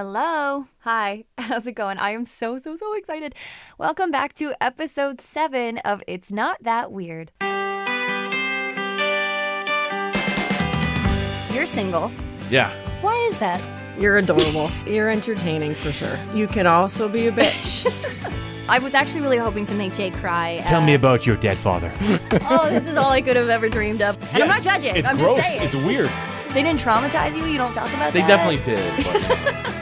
Hello. Hi. How's it going? I am so, so, so excited. Welcome back to episode seven of It's Not That Weird. You're single. Yeah. Why is that? You're adorable. You're entertaining for sure. You can also be a bitch. I was actually really hoping to make Jay cry. Tell uh, me about your dead father. oh, this is all I could have ever dreamed of. And I'm not judging. It's I'm gross. just saying. It's weird. they didn't traumatize you. You don't talk about it? They that. definitely did.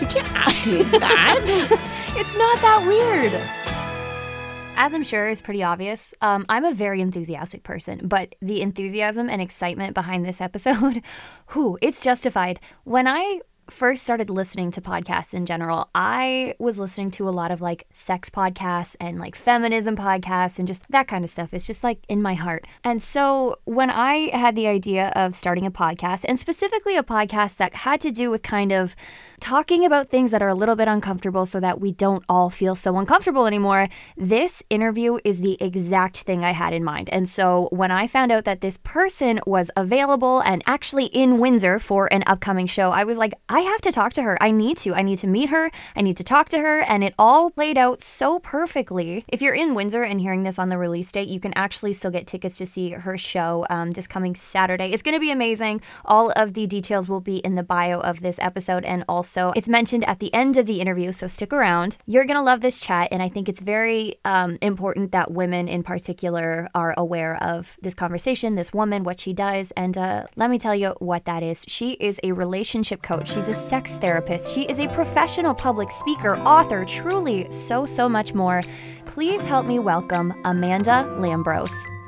You can't ask me that. It's not that weird. As I'm sure is pretty obvious, um, I'm a very enthusiastic person, but the enthusiasm and excitement behind this episode, whew, it's justified. When I first started listening to podcasts in general, I was listening to a lot of like sex podcasts and like feminism podcasts and just that kind of stuff. It's just like in my heart. And so when I had the idea of starting a podcast, and specifically a podcast that had to do with kind of talking about things that are a little bit uncomfortable so that we don't all feel so uncomfortable anymore, this interview is the exact thing I had in mind. And so when I found out that this person was available and actually in Windsor for an upcoming show, I was like, I have to talk to her. I need to. I need to meet her. I need to talk to her. And it all played out so perfectly. If you're in Windsor and hearing this on the release date, you can actually still get tickets to see her show um, this coming Saturday. It's going to be amazing. All of the details will be in the bio of this episode and also it's mentioned at the end of the interview, so stick around. You're going to love this chat, and I think it's very um, important that women in particular are aware of this conversation, this woman, what she does. And uh, let me tell you what that is. She is a relationship coach, she's a sex therapist, she is a professional public speaker, author, truly so, so much more. Please help me welcome Amanda Lambros.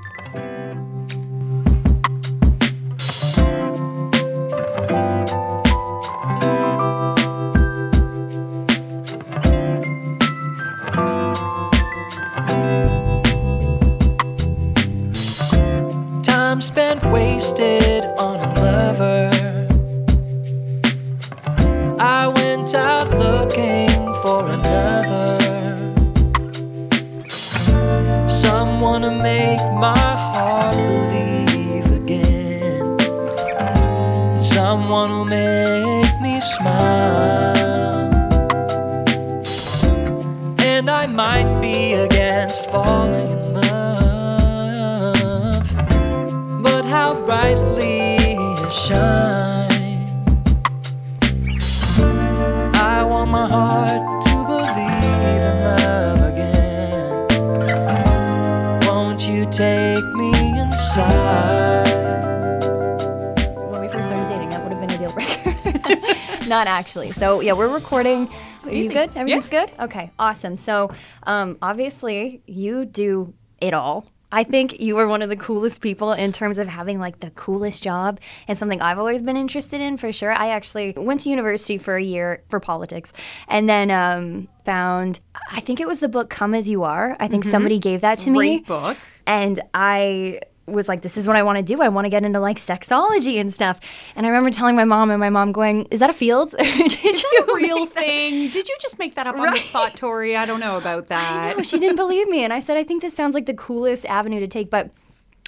Actually. So yeah, we're recording. Are you good? Everything's Yeah. good. Okay, awesome. So um, obviously you do it all. I think you are one of the coolest people in terms of having like the coolest job and something I've always been interested in for sure. I actually went to university for a year for politics and then um, found, I think it was the book Come As You Are. I think somebody gave that to me. Great book. And I was like, this is what I want to do. I want to get into like sexology and stuff. And I remember telling my mom, and my mom going, Is that a field? Did you a real make that?" thing. Did you just make that up on the spot, Tori? I don't know about that. No, she didn't believe me. And I said, I think this sounds like the coolest avenue to take. But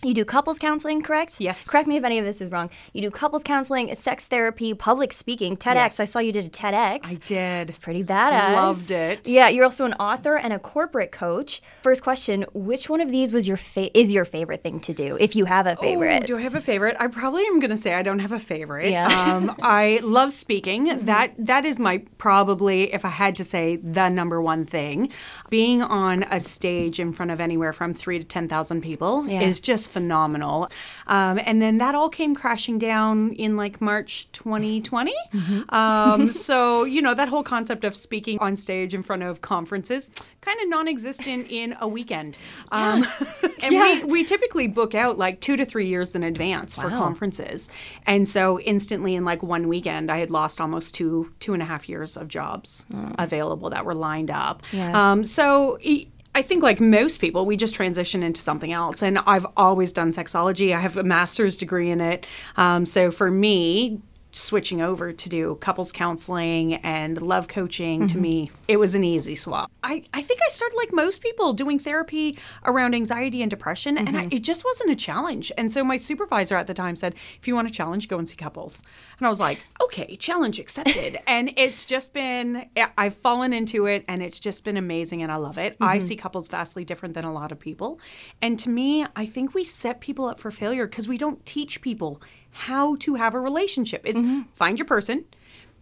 you do couples counseling, correct? Yes. Correct me if any of this is wrong. You do couples counseling, sex therapy, public speaking, TEDx. Yes. I saw you did a TEDx. I did. It's pretty badass. Loved it. Yeah, you're also an author and a corporate coach. First question: Which one of these was your fa- is your favorite thing to do, if you have a favorite? Ooh, do I have a favorite? I probably am going to say I don't have a favorite. Yeah. Um, I love speaking. That that is my probably, if I had to say, the number one thing. Being on a stage in front of anywhere from three to ten thousand people Yeah. is just phenomenal. Um, and then that all came crashing down in like March 2020. Mm-hmm. Um, so you know that whole concept of speaking on stage in front of conferences kind of non-existent in a weekend. Um, and we we typically book out like two to three years in advance for conferences, and so instantly in like one weekend, I had lost almost two two and a half years of jobs available that were lined up. Yeah. Um, so. e- I think, like most people, we just transition into something else. And I've always done sexology. I have a master's degree in it. Um, so for me, switching over to do couples counseling and love coaching to mm-hmm. me it was an easy swap. I, I think i started like most people doing therapy around anxiety and depression and I, mm-hmm. it just wasn't a challenge. And so my supervisor at the time said if you want a challenge go and see couples. And i was like okay challenge accepted. And it's just been i've fallen into it and it's just been amazing and i love it. I mm-hmm. see couples vastly different than a lot of people. And to me i think we set people up for failure because we don't teach people how to have a relationship. It's find your person,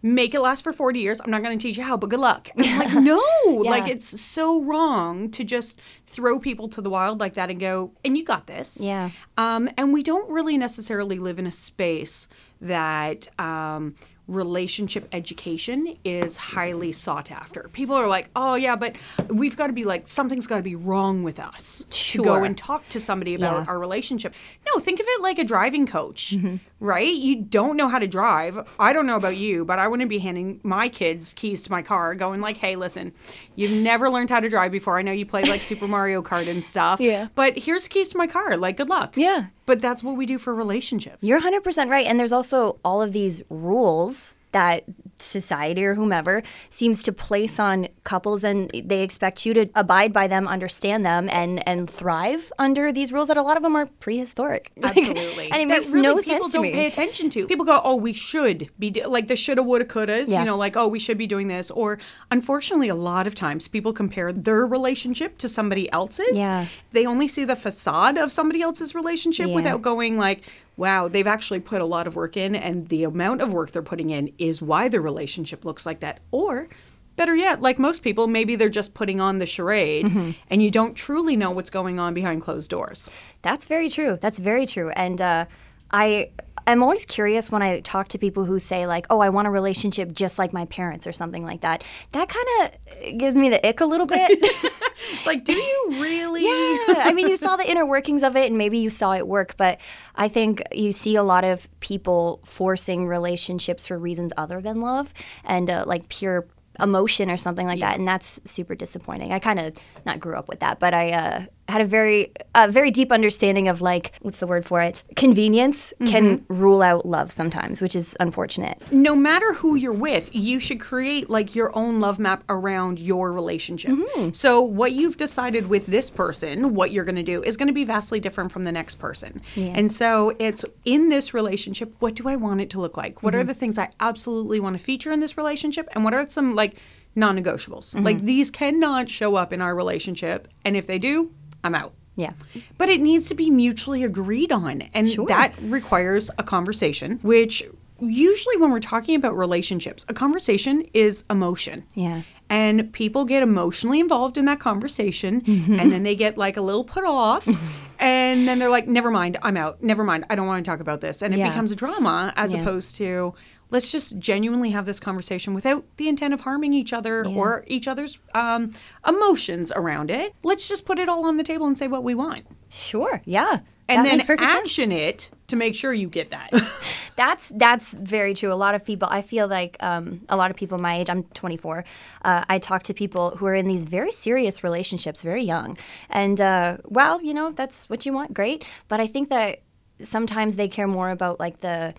make it last for 40 years. I'm not going to teach you how, but good luck. And I'm like, no, like it's so wrong to just throw people to the wild like that and go, and you got this. Yeah. Um, and we don't really necessarily live in a space that um, relationship education is highly sought after. People are like, oh, yeah, but we've got to be like, something's got to be wrong with us to go and talk to somebody about Yeah. our relationship. No, think of it like a driving coach, mm-hmm. right? You don't know how to drive. I don't know about you, but I wouldn't be handing my kids keys to my car going like, hey, listen, you've never learned how to drive before. I know you play like Super Mario Kart and stuff. Yeah. But here's keys to my car. Like, good luck. Yeah. But that's what we do for relationships. You're 100% right. And there's also all of these rules that society or whomever seems to place on couples and they expect you to abide by them, understand them and and thrive under these rules that a lot of them are prehistoric. Absolutely. and it That makes really no people sense to don't me. pay attention to. People go, "Oh, we should be do-, like the shoulda, woulda, couldas." Yeah. You know, like, "Oh, we should be doing this." Or, unfortunately, a lot of times people compare their relationship to somebody else's. Yeah. They only see the facade of somebody else's relationship Yeah. without going like, "Wow, they've actually put a lot of work in, and the amount of work they're putting in is why the relationship looks like that." Or Better yet, like most people, maybe they're just putting on the charade Mm-hmm. and you don't truly know what's going on behind closed doors. That's very true. That's very true. And uh, I I'm always curious when I talk to people who say like, "Oh, I want a relationship just like my parents" or something like that. That kind of gives me the ick a little bit. It's like, do you really? yeah, I mean, you saw the inner workings of it, and maybe you saw it work. But I think you see a lot of people forcing relationships for reasons other than love and uh, like pure emotion or something like that, and that's super disappointing. I kind of not grew up with that, but I uh, had a very, uh, very deep understanding of like what's the word for it? Convenience can rule out love sometimes, which is unfortunate. no matter who you're with, you should create like your own love map around your relationship. Mm-hmm. So, what you've decided with this person, what you're going to do, is going to be vastly different from the next person. And so, it's in this relationship, what do I want it to look like? What Mm-hmm. are the things I absolutely want to feature in this relationship? And what are some like non negotiables? Mm-hmm. Like, these cannot show up in our relationship. And if they do, I'm out. Yeah. But it needs to be mutually agreed on. And Sure. that requires a conversation, which usually when we're talking about relationships, a conversation is emotion. Yeah. And people get emotionally involved in that conversation Mm-hmm. and then they get like a little put off. and then they're like, never mind, I'm out. Never mind, I don't want to talk about this. And it Yeah. becomes a drama as Yeah. opposed to let's just genuinely have this conversation without the intent of harming each other or each other's um, emotions around it. Let's just put it all on the table and say what we want Sure. Yeah. and That then perfect sense. action it to make sure you get that. That's that's very true. A lot of people, I feel like um, a lot of people my age. I'm 24. Uh, I talk to people who are in these very serious relationships, very young, and uh, well, you know, if that's what you want, great. But I think that sometimes they care more about like the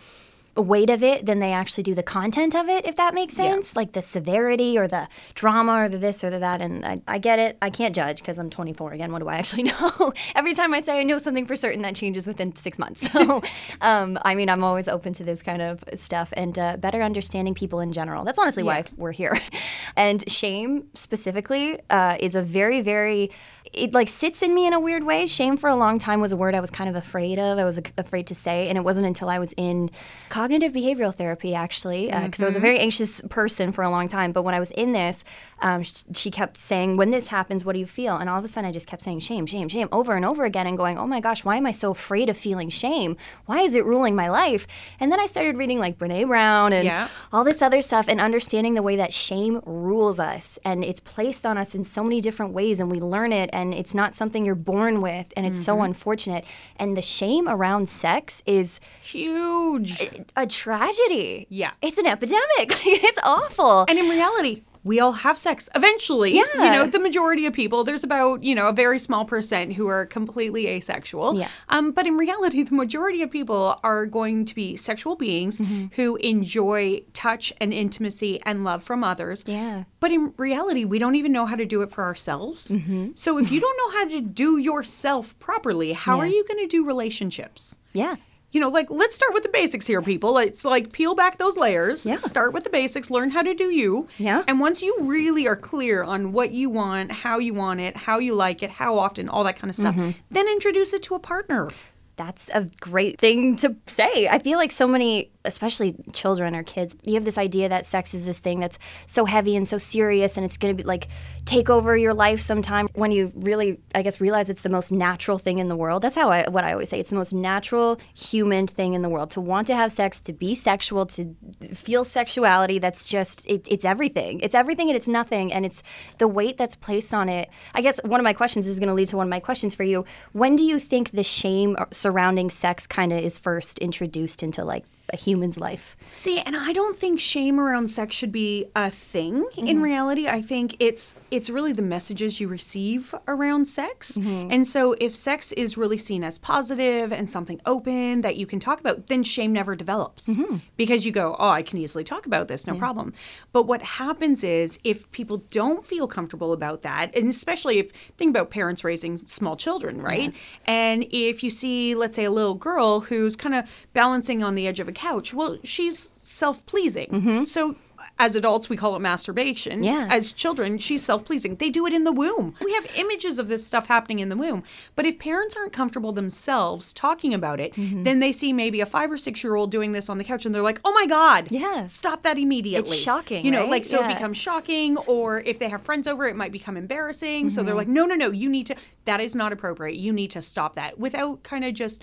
weight of it than they actually do the content of it, if that makes sense. Like the severity or the drama or the this or the that. And I, I get it. I can't judge because I'm 24 again. What do I actually know? Every time I say I know something for certain, that changes within six months. So, um, I mean, I'm always open to this kind of stuff and uh, better understanding people in general. That's honestly why we're here. and shame specifically uh, is a very, very it like sits in me in a weird way. Shame for a long time was a word I was kind of afraid of. I was afraid to say, and it wasn't until I was in cognitive behavioral therapy actually, because I was a very anxious person for a long time. But when I was in this, um, sh- she kept saying, "When this happens, what do you feel?" And all of a sudden, I just kept saying shame, shame, shame over and over again, and going, "Oh my gosh, why am I so afraid of feeling shame? Why is it ruling my life?" And then I started reading like Brene Brown and Yeah. all this other stuff and understanding the way that shame rules us and it's placed on us in so many different ways and we learn it and it's not something you're born with and it's so mm-hmm. unfortunate. And the shame around sex is Huge. a tragedy. Yeah. it's an epidemic. It's awful. And in reality, we all have sex eventually. You know, the majority of people, there's about, you know, a very small percent who are completely asexual. Yeah. Um, but in reality, the majority of people are going to be sexual beings Mm-hmm. who enjoy touch and intimacy and love from others. Yeah. But in reality, we don't even know how to do it for ourselves. Mm-hmm. So if you don't know how to do yourself properly, how are you going to do relationships? Yeah. You know, like let's start with the basics here, people. It's like peel back those layers. Yeah. Start with the basics. Learn how to do you. Yeah. And once you really are clear on what you want, how you want it, how you like it, how often, all that kind of stuff, Mm-hmm. then introduce it to a partner. That's a great thing to say. I feel like so many, especially children or kids, you have this idea that sex is this thing that's so heavy and so serious and it's going to be like take over your life sometime when you really, I guess, realize it's the most natural thing in the world. That's how I, what I always say. It's the most natural human thing in the world to want to have sex, to be sexual, to feel sexuality. That's just, it, it's everything. It's everything and it's nothing. And it's the weight that's placed on it. I guess one of my questions is going to lead to one of my questions for you. When do you think the shame surrounding sex kind of is first introduced into like a human's life? See, and I don't think shame around sex should be a thing. In mm-hmm. reality, I think it's it's really the messages you receive around sex. Mm-hmm. And so if sex is really seen as positive and something open that you can talk about, then shame never develops. Mm-hmm. Because you go, "Oh, I can easily talk about this, no problem." But what happens is if people don't feel comfortable about that, and especially if think about parents raising small children, right? And if you see let's say a little girl who's kind of balancing on the edge of a couch, well, she's self-pleasing. Mm-hmm. So as adults, we call it masturbation. Yeah. As children, she's self pleasing. They do it in the womb. We have images of this stuff happening in the womb. But if parents aren't comfortable themselves talking about it, mm-hmm. then they see maybe a five or six year old doing this on the couch and they're like, oh my God. Yeah. Stop that immediately. It's shocking, You know, right? like, so Yeah. it becomes shocking. Or if they have friends over, it might become embarrassing. So they're mm-hmm. like, no, no, no, you need to, that is not appropriate. You need to stop that without kind of just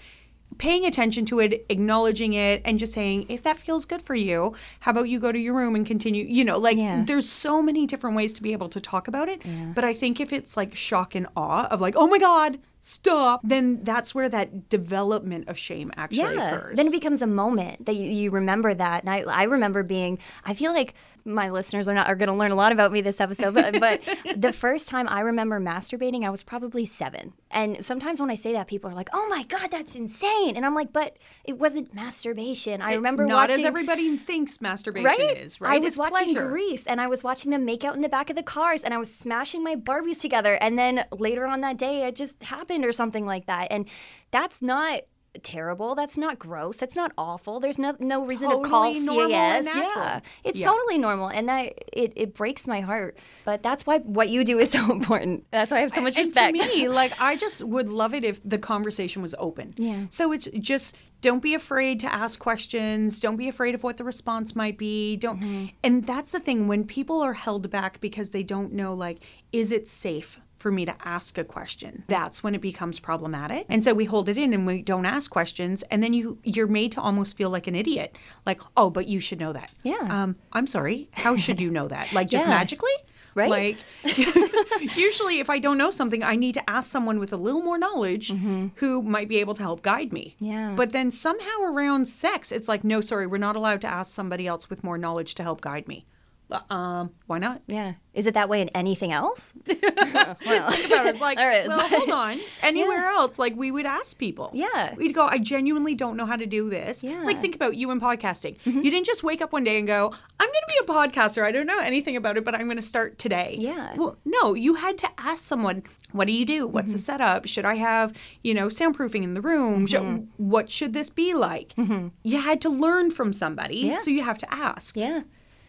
paying attention to it, acknowledging it, and just saying, if that feels good for you, how about you go to your room and continue? You know, like Yeah. there's so many different ways to be able to talk about it. But I think if it's like shock and awe of like, oh my God, stop, then that's where that development of shame actually yeah. occurs. Then it becomes a moment that you, you remember that. And I, I remember being, I feel like my listeners are not are going to learn a lot about me this episode, but, but the first time I remember masturbating, I was probably seven. And sometimes when I say that, people are like, "Oh my god, that's insane!" And I'm like, "But it wasn't masturbation." I remember not watching as everybody thinks masturbation right? is, right? I was It's watching pleasure. Grease and I was watching them make out in the back of the cars and I was smashing my Barbies together. And then later on that day, it just happened or something like that. And that's not terrible. That's not gross. That's not awful. There's no no reason to call Totally normal and CAS. Yeah, it's Yeah. totally normal, and that it, it breaks my heart. But that's why what you do is so important. That's why I have so much and respect. to me, like I just would love it if the conversation was open. Yeah. So it's just don't be afraid to ask questions. Don't be afraid of what the response might be. Don't. Mm-hmm. And that's the thing when people are held back because they don't know, like, is it safe? For me to ask a question, that's when it becomes problematic. And so we hold it in and we don't ask questions, and then you you're made to almost feel like an idiot. Like, oh, but you should know that. Yeah. Um, I'm sorry. How should you know that? Like just Yeah. magically? Right. Like usually if I don't know something, I need to ask someone with a little more knowledge who might be able to help guide me. Mm-hmm. Yeah. But then somehow around sex, it's like, no, sorry, we're not allowed to ask somebody else with more knowledge to help guide me. Um, why not? yeah, is it that way in anything else? well, About it, it's like, All right, well, hold on. Anywhere else, like we would ask people. Yeah. We'd go, I genuinely don't know how to do this. Yeah. Mm-hmm. Like think about you in podcasting. You didn't just wake up one day and go, I'm going to be a podcaster. I don't know anything about it, but I'm going to start today. Yeah. Well, no, you had to ask someone, what do you do? What's the Mm-hmm. setup? Should I have, you know, soundproofing in the room? Mm-hmm. what should this be like? You had to learn from somebody. Yeah. So you have to ask. yeah.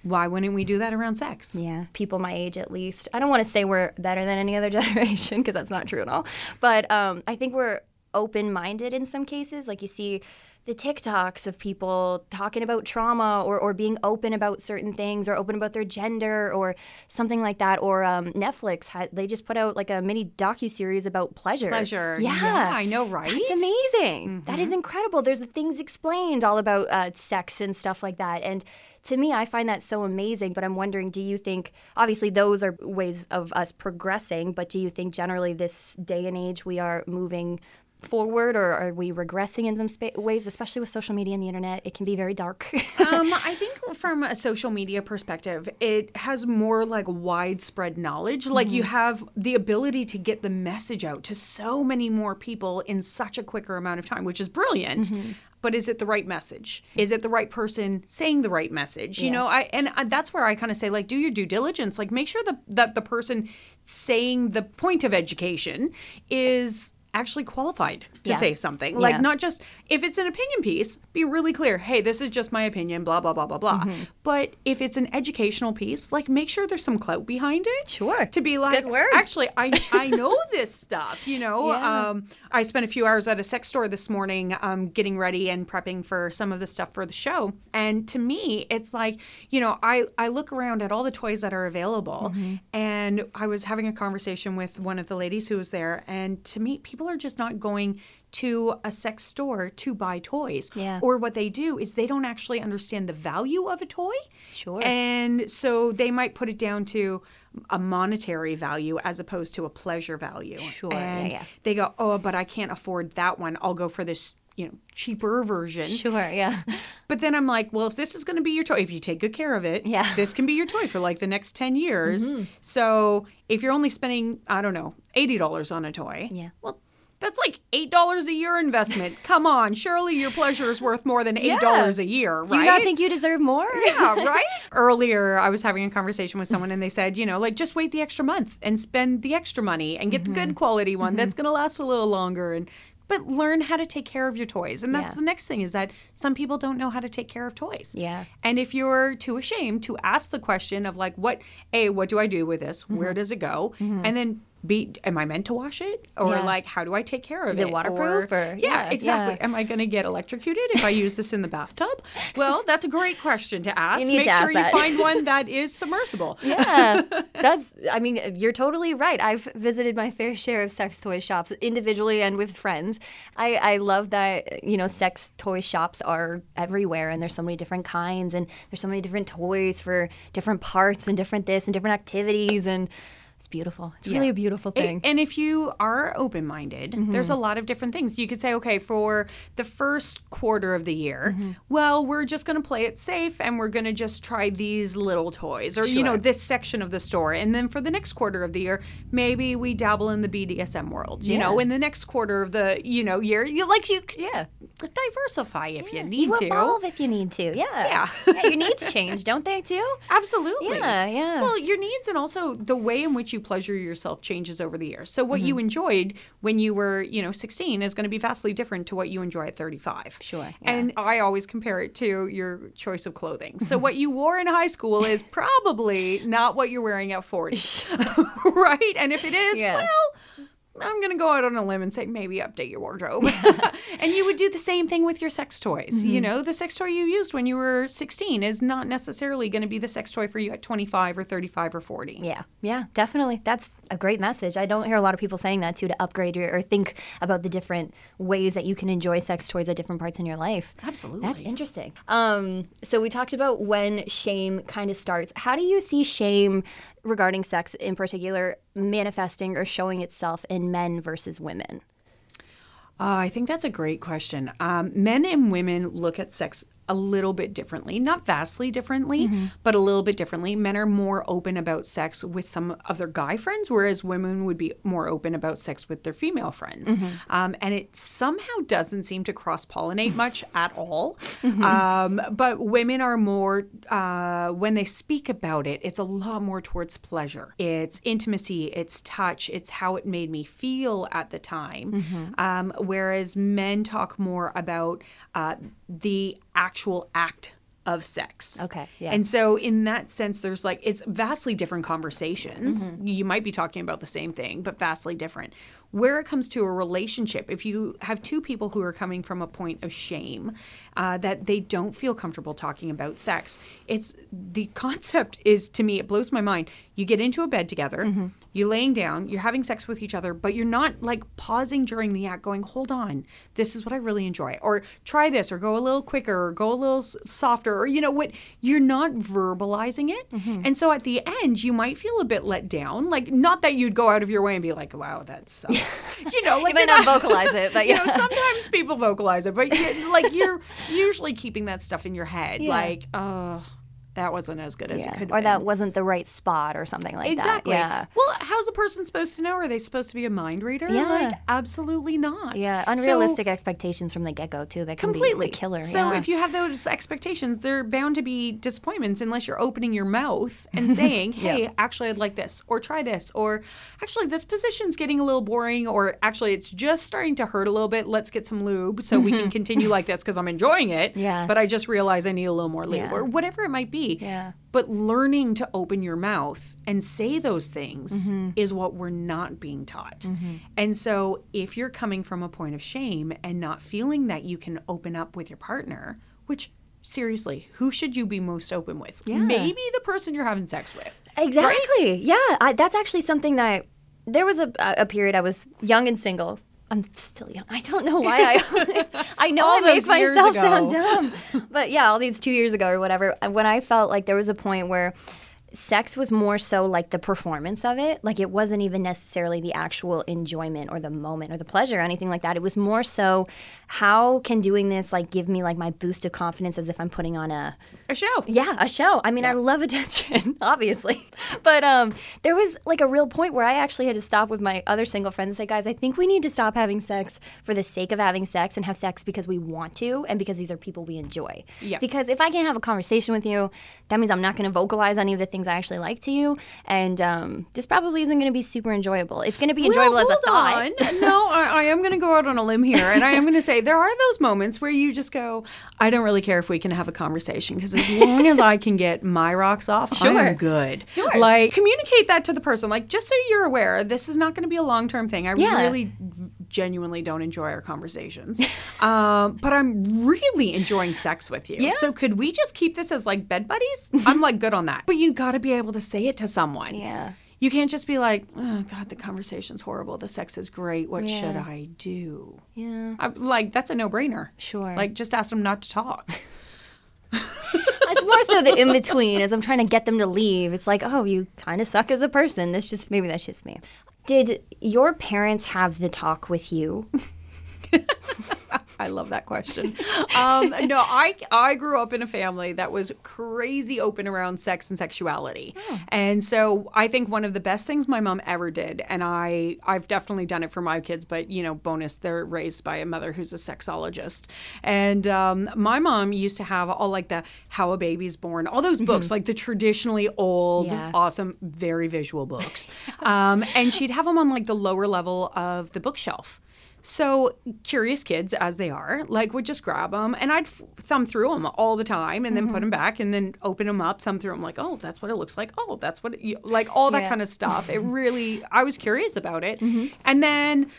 Why wouldn't we do that around sex? Yeah, people my age at least. I don't want to say we're better than any other generation because that's not true at all. But um, I think we're open minded in some cases. Like you see the TikToks of people talking about trauma or, or being open about certain things or open about their gender or something like that. Or um, Netflix, had, they just put out like a mini docu series about pleasure. Pleasure. Yeah. Yeah, I know, right? It's amazing. That is incredible. There's the things explained all about uh, sex and stuff like that. And to me, I find that so amazing. But I'm wondering, do you think, obviously, those are ways of us progressing, but do you think generally this day and age we are moving forward or are we regressing in some spa- ways, especially with social media and the internet? It can be very dark. um, I think from a social media perspective, it has more like widespread knowledge. Like you mm-hmm. have the ability to get the message out to so many more people in such a quicker amount of time, which is brilliant. Mm-hmm. But is it the right message? Is it the right person saying the right message? You know, I and I, that's where I kind of say like, do your due diligence. Like, make sure that that the person saying the point of education is actually qualified to Yeah. say something. Like Yeah. not just if it's an opinion piece, be really clear. Hey, this is just my opinion. Blah blah blah blah blah. Mm-hmm. But if it's an educational piece, like make sure there's some clout behind it. Sure. To be like, actually, I I know this stuff. You know, Yeah. um, I spent a few hours at a sex store this morning, um, getting ready and prepping for some of the stuff for the show. And to me, it's like, you know, I I look around at all the toys that are available, Mm-hmm. and I was having a conversation with one of the ladies who was there, and to me, people are just not going to a sex store to buy toys. Yeah. Or what they do is they don't actually understand the value of a toy. Sure. And so they might put it down to a monetary value as opposed to a pleasure value. Sure, And yeah. they go, oh, but I can't afford that one. I'll go for this, you know, cheaper version. sure, yeah. But then I'm like, well, if this is going to be your toy, if you take good care of it, Yeah. Mm-hmm. this can be your toy for like the next 10 years. So if you're only spending, I don't know, $80 on a toy, Yeah. well, that's like $8 a year investment. Come on. Surely your pleasure is worth more than $8 a year, right? Do you not think you deserve more? yeah, right? Earlier, I was having a conversation with someone and they said, you know, like just wait the extra month and spend the extra money and get the Mm-hmm. good quality one that's going to last a little longer and but learn how to take care of your toys. And that's Yeah. the next thing is that some people don't know how to take care of toys. Yeah. And if you're too ashamed to ask the question of like what A, what do I do with this? Mm-hmm. Where does it go? And then B, am I meant to wash it? Or Yeah. like how do I take care of Is it it? waterproof or- yeah, yeah, exactly. yeah. Am I going to get electrocuted if I use this in the bathtub? Well, that's a great question to ask. need Make to ask sure that. you find one that is submersible. yeah, that's. I mean, you're totally right. I've visited my fair share of sex toy shops individually and with friends. I, I love that you know sex toy shops are everywhere, and there's so many different kinds, and there's so many different toys for different parts and different this and different activities, and beautiful. It's really a beautiful thing. And if you are open minded, there's mm-hmm. a lot of different things. You could say, okay, for the first quarter of the year, mm-hmm. well, we're just going to play it safe and we're going to just try these little toys or, you know, this section of the store. And then for the next quarter of the year, maybe we dabble in the BDSM world. You know, in the next quarter of the, you know, year, you like, you yeah. diversify if you need You to. evolve if you need to. Yeah. Yeah. yeah. Your needs change, don't they too? Absolutely. Yeah, yeah. Well, your needs and also the way in which you pleasure yourself changes over the years. So what you Mm-hmm. enjoyed when you were, you know, 16 is going to be vastly different to what you enjoy at 35. Sure, yeah. And I always compare it to your choice of clothing. So what you wore in high school is probably not what you're wearing at 40. right? And if it is, Yeah. well, I'm going to go out on a limb and say maybe update your wardrobe. and you would do the same thing with your sex toys. You Mm-hmm. know, the sex toy you used when you were 16 is not necessarily going to be the sex toy for you at 25 or 35 or 40. Yeah, yeah, definitely. That's a great message. I don't hear a lot of people saying that too to upgrade your or think about the different ways that you can enjoy sex toys at different parts in your life. Absolutely. That's interesting. Um, so we talked about when shame kind of starts. How do you see shame regarding sex in particular manifesting or showing itself in men versus women? Uh, I think that's a great question. Um, men and women look at sex a little bit differently, not vastly differently, but a little bit differently. Men are more open about sex with some of their guy friends, whereas women would be more open about sex with their female friends. Um, and it somehow doesn't seem to cross pollinate much at all. Um, but women are more, uh, when they speak about it, it's a lot more towards pleasure. It's intimacy, it's touch, it's how it made me feel at the time. Um, whereas men talk more about uh, the actual act of sex. Okay, yeah. And so, in that sense, there's like, it's vastly different conversations. Mm-hmm. You might be talking about the same thing, but vastly different. Where it comes to a relationship, if you have two people who are coming from a point of shame uh, that they don't feel comfortable talking about sex, it's the concept is to me, it blows my mind. You get into a bed together, Mm-hmm. you're laying down, you're having sex with each other, but you're not like pausing during the act going, hold on, this is what I really enjoy. Or try this, or go a little quicker, or go a little softer, or you know what you're not verbalizing it Mm-hmm. and so at the end you might feel a bit let down like not that you'd go out of your way and be like wow that sucked you know like You might you're not vocalize it, but you know sometimes people vocalize it but like you're usually keeping that stuff in your head Yeah. like oh that wasn't as good as it could have Or been. that wasn't the right spot or something like that. Exactly. that. Well, how's a person supposed to know? Are they supposed to be a mind reader? Yeah. Like, absolutely not. Yeah. Yeah. So- Unrealistic expectations from the get go, too. That can completely be a killer. So yeah. if you have those expectations, they're bound to be disappointments unless you're opening your mouth and saying, "Hey, actually, I'd like this," or "Try this," or "Actually, this position's getting a little boring," or "Actually, it's just starting to hurt a little bit. Let's get some lube so we can mm-hmm. continue like this because I'm enjoying it." Yeah. But I just realize I need a little more lube, Yeah. or whatever it might be. Yeah. But learning to open your mouth and say those things mm-hmm. is what we're not being taught. Mm-hmm. And so if you're coming from a point of shame and not feeling that you can open up with your partner, which seriously, who should you be most open with? Yeah. Maybe the person you're having sex with. Exactly. Yeah, I, that's actually something that there was a a period I was young and single. I'm still young. I don't know why I I know I make myself sound dumb. But yeah, all these 2 years ago or whatever, when I felt like there was a point where sex was more so like the performance of it. Like it wasn't even necessarily the actual enjoyment or the moment or the pleasure or anything like that. It was more so how can doing this like give me like my boost of confidence as if I'm putting on a A show. yeah, a show. I mean, I love attention, obviously. But um, there was like a real point where I actually had to stop with my other single friends and say, guys, I think we need to stop having sex for the sake of having sex and have sex because we want to and because these are people we enjoy. Yeah. Because if I can't have a conversation with you, that means I'm not going to vocalize any of the things I actually like to you. And um, this probably isn't going to be super enjoyable. It's going to be enjoyable well, as a thought. on. No, I, I am going to go out on a limb here, and I am going to say there are those moments where you just go, I don't really care if we can have a conversation because as long as I can get my rocks off, I'm good. Sure. Like communicate that to the person, like just so you're aware, this is not going to be a long term thing. I Yeah. really genuinely don't enjoy our conversations, um, but I'm really enjoying sex with you. Yeah. So could we just keep this as like bed buddies? I'm like good on that, but you got to be able to say it to someone. Yeah. You can't just be like, oh, God, the conversation's horrible. The sex is great. What should I do? Yeah. I, like, that's a no brainer. Sure. Like, just ask them not to talk. It's more so the in between as I'm trying to get them to leave. It's like, oh, you kind of suck as a person. That's just maybe that's just me. Did your parents have the talk with you? I love that question. Um, no, I I grew up in a family that was crazy open around sex and sexuality, and so I think one of the best things my mom ever did, and I I've definitely done it for my kids, but you know, bonus they're raised by a mother who's a sexologist, and um, my mom used to have all like the How a Baby's Born, all those books, like the traditionally old, Yeah. awesome, very visual books, um, and she'd have them on like the lower level of the bookshelf. So curious kids, as they are, like would just grab them, and I'd f- thumb through them all the time, and then put them back, and then open them up, thumb through them, like, oh, that's what it looks like. Oh, that's what, it, like all that Yeah. kind of stuff. It really, I was curious about it, and then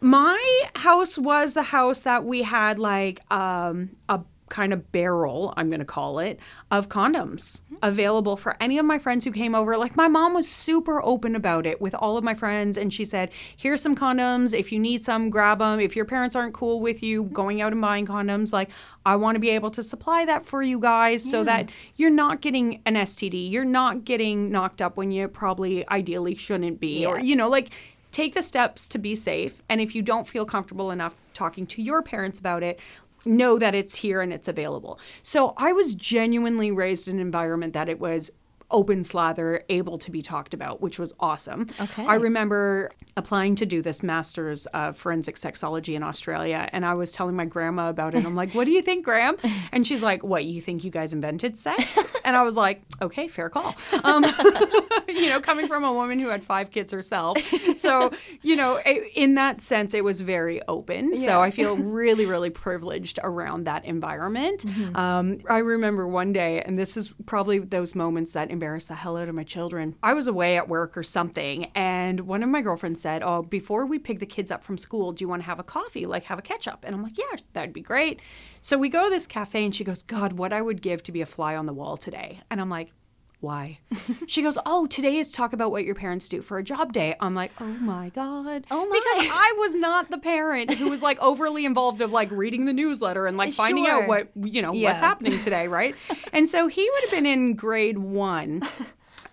my house was the house that we had like um, a kind of barrel, I'm going to call it, of condoms available for any of my friends who came over. Like my mom was super open about it with all of my friends and she said, "Here's some condoms. If you need some, grab them. If your parents aren't cool with you going out and buying condoms, like I want to be able to supply that for you guys so that you're not getting an STD. You're not getting knocked up when you probably ideally shouldn't be or you know, like take the steps to be safe. And if you don't feel comfortable enough talking to your parents about it, know that it's here and it's available. So I was genuinely raised in an environment that it was open slather able to be talked about which was awesome Okay. i remember applying to do this master's of forensic sexology in australia and i was telling my grandma about it i'm like what do you think graham and she's like what you think you guys invented sex and i was like okay fair call um, you know, coming from a woman who had five kids herself. So, you know, in that sense, it was very open. So I feel really, really privileged around that environment. Um, I remember one day, and this is probably those moments that embarrass the hell out of my children. I was away at work or something, and one of my girlfriends said, Oh, before we pick the kids up from school, do you want to have a coffee? Like, have a catch up? And I'm like, Yeah, that'd be great. So we go to this cafe, and she goes, God, what I would give to be a fly on the wall today. And I'm like, why? she goes, oh, today is talk about what your parents do for a job day. I'm like, oh my God. Oh my. Because I was not the parent who was like overly involved of like reading the newsletter and like finding Sure. out what, you know, what's happening today, right? and so he would have been in grade one.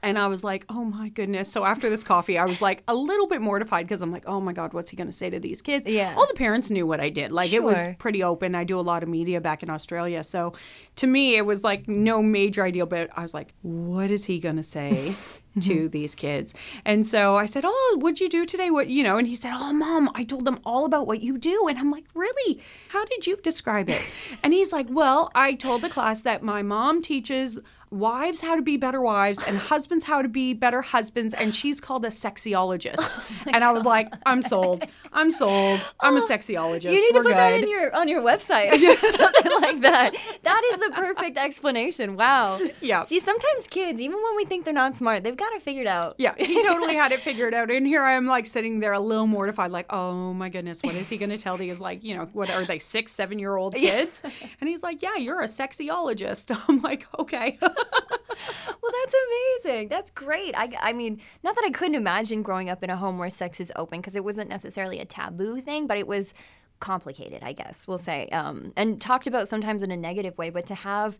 And I was like, oh my goodness. So after this coffee, I was like a little bit mortified because I'm like, oh my God, what's he going to say to these kids? Yeah. All the parents knew what I did. Like it was pretty open. I do a lot of media back in Australia. So to me, it was like no major ideal, but I was like, what is he going to say? Mm-hmm. to these kids. And so I said, Oh, what'd you do today? What, you know, and he said, Oh, mom, I told them all about what you do. And I'm like, Really? How did you describe it? And he's like, Well, I told the class that my mom teaches wives how to be better wives and husbands how to be better husbands. And she's called a sexiologist. Oh and I was like, I'm sold. I'm sold. I'm a oh, sexiologist. You need We're to put good. that in your on your website something like that. That is the perfect explanation. Wow. Yeah. See, sometimes kids, even when we think they're not smart, they've got it figured out. Yeah, he totally had it figured out. And here I am, like, sitting there a little mortified, like, oh my goodness, what is he going to tell these, like, you know, what are they, six, seven year old kids? And he's like, yeah, you're a sexiologist. I'm like, okay. Well, that's amazing. That's great. I, I mean, not that I couldn't imagine growing up in a home where sex is open because it wasn't necessarily a taboo thing, but it was complicated, I guess we'll say, um, and talked about sometimes in a negative way. But to have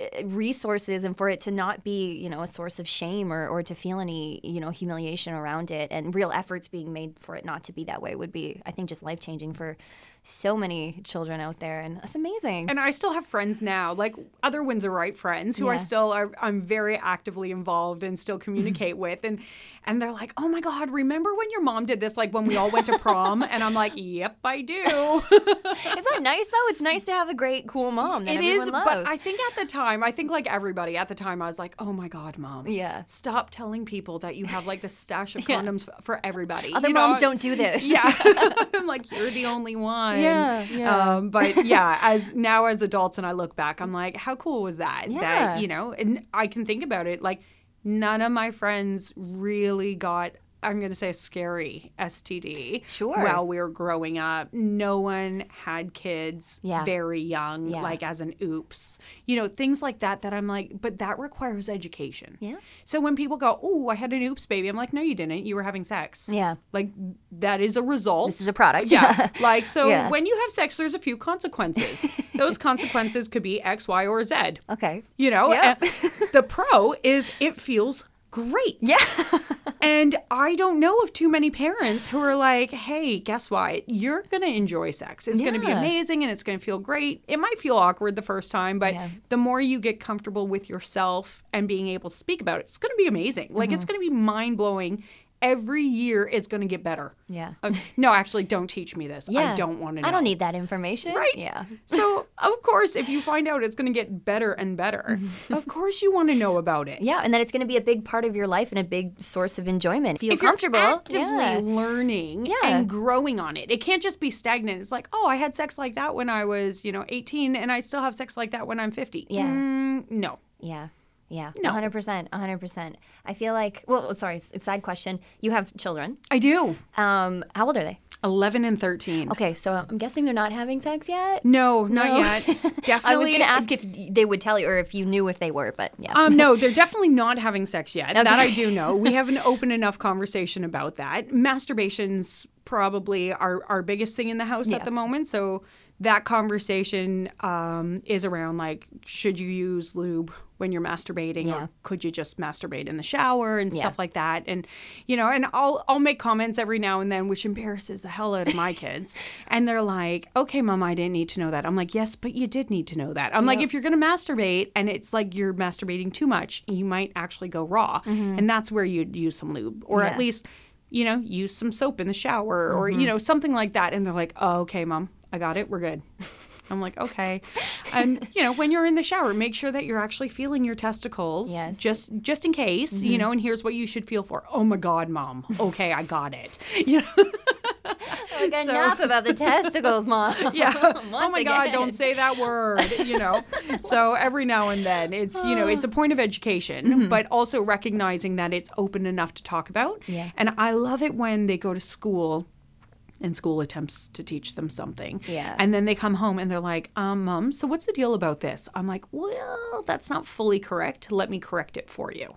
uh, resources and for it to not be, you know, a source of shame or, or to feel any, you know, humiliation around it and real efforts being made for it not to be that way would be, I think, just life changing for so many children out there. And that's amazing. And I still have friends now, like other Windsor Wright friends who I Yeah. still are, I'm very actively involved and still communicate with. And and they're like, oh my God, remember when your mom did this, like when we all went to prom? And I'm like, yep, I do. Is that nice though? It's nice to have a great, cool mom that It everyone loves. but I think at the time, I think like everybody at the time, I was like, "Oh my god, mom! Yeah. stop telling people that you have like the stash of condoms f- for everybody. Other You moms know? don't do this. Yeah, I'm like, you're the only one. Yeah, yeah. Um, but yeah, as now as adults, and I look back, I'm like, how cool was that? Yeah. That you know, and I can think about it like none of my friends really got. I'm going to say a scary STD. Sure. While we were growing up, no one had kids Yeah. very young, Yeah. like as an oops. You know, things like that that I'm like, but that requires education. Yeah. So when people go, "Oh, I had an oops baby." I'm like, "No, you didn't. You were having sex." Yeah. Like that is a result. This is a product. Yeah. like so Yeah. when you have sex there's a few consequences. Those consequences could be X, Y, or Z. Okay. You know? Yeah. The pro is it feels great. Yeah. And I don't know of too many parents who are like, hey, guess what? You're going to enjoy sex. It's going to be amazing and it's going to feel great. It might feel awkward the first time, but Yeah. the more you get comfortable with yourself and being able to speak about it, it's going to be amazing. Like, Mm-hmm. it's going to be mind blowing. Every year is going to get better. Yeah. Uh, no, actually, don't teach me this. Yeah. I don't want to know. I don't need that information. Right? Yeah. So, of course, if you find out it's going to get better and better, of course you want to know about it. Yeah, and then it's going to be a big part of your life and a big source of enjoyment. Feel if comfortable. actively yeah. learning Yeah. and growing on it, it can't just be stagnant. It's like, oh, I had sex like that when I was, you know, 18, and I still have sex like that when I'm 50. Yeah. Mm, no. Yeah. Yeah. No. 100%. 100%. I feel like, well, sorry, side question. You have children. I do. Um, how old are they? 11 and 13. Okay, so I'm guessing they're not having sex yet. No, not No. yet. Definitely. I was going to ask if they would tell you or if you knew if they were, but yeah. Um, no, they're definitely not having sex yet. That I do know. We have an open enough conversation about that. Masturbation's probably our, our biggest thing in the house Yeah. at the moment. So that conversation um, is around like, should you use lube when you're masturbating, Yeah. or could you just masturbate in the shower and Yeah. stuff like that? And you know, and I'll I'll make comments every now and then, which embarrasses the hell out of my kids. And they're like, "Okay, mom, I didn't need to know that." I'm like, "Yes, but you did need to know that." I'm like, if you're gonna masturbate and it's like you're masturbating too much, you might actually go raw, and that's where you'd use some lube, or Mm-hmm. Yeah. Mm-hmm. at least. You know, use some soap in the shower or, you know, something like that. And they're like, oh, okay, mom, I got it. We're good. I'm like, okay. And, you know, when you're in the shower, make sure that you're actually feeling your testicles. Yes. Just just in case, Mm-hmm. you know, and here's what you should feel for. Oh my God, mom. Okay, I got it. You know? Like, so- enough about the testicles, mom. Yeah. oh my God, don't say that word, you know. so every now and then it's, you know, it's a point of education, but also recognizing that it's open enough to talk about. Yeah. And I love it when they go to school and school attempts to teach them something. Yeah. And then they come home and they're like, um, Mom, so what's the deal about this? I'm like, Well, that's not fully correct. Let me correct it for you.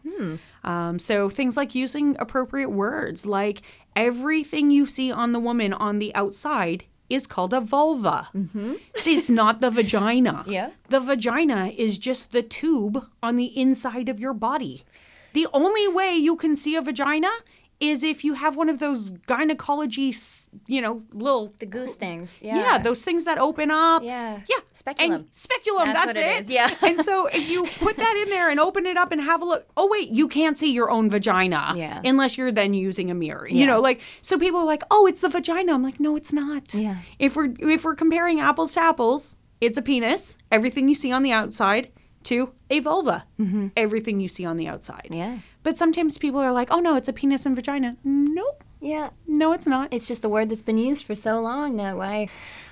Um, so things like using appropriate words, like everything you see on the woman on the outside is called a vulva. See, it's not the vagina. Yeah. The vagina is just the tube on the inside of your body. The only way you can see a vagina is if you have one of those gynecology, you know, little The goose things. yeah. Yeah. those things that open up. Yeah. Yeah. Speculum. And speculum, That's that's, what it is, yeah. and so if you put that in there and open it up and have a look, oh wait, you can't see your own vagina. Yeah. Unless you're then using a mirror. You know, like so people are like, oh, it's the vagina. I'm like, no, it's not. Yeah. If we're if we're comparing apples to apples, it's a penis. Everything you see on the outside to a vulva. Everything you see on the outside. Mm-hmm. Yeah. But sometimes people are like, oh no, it's a penis and vagina. Nope. Yeah. No, it's not. It's just the word that's been used for so long that why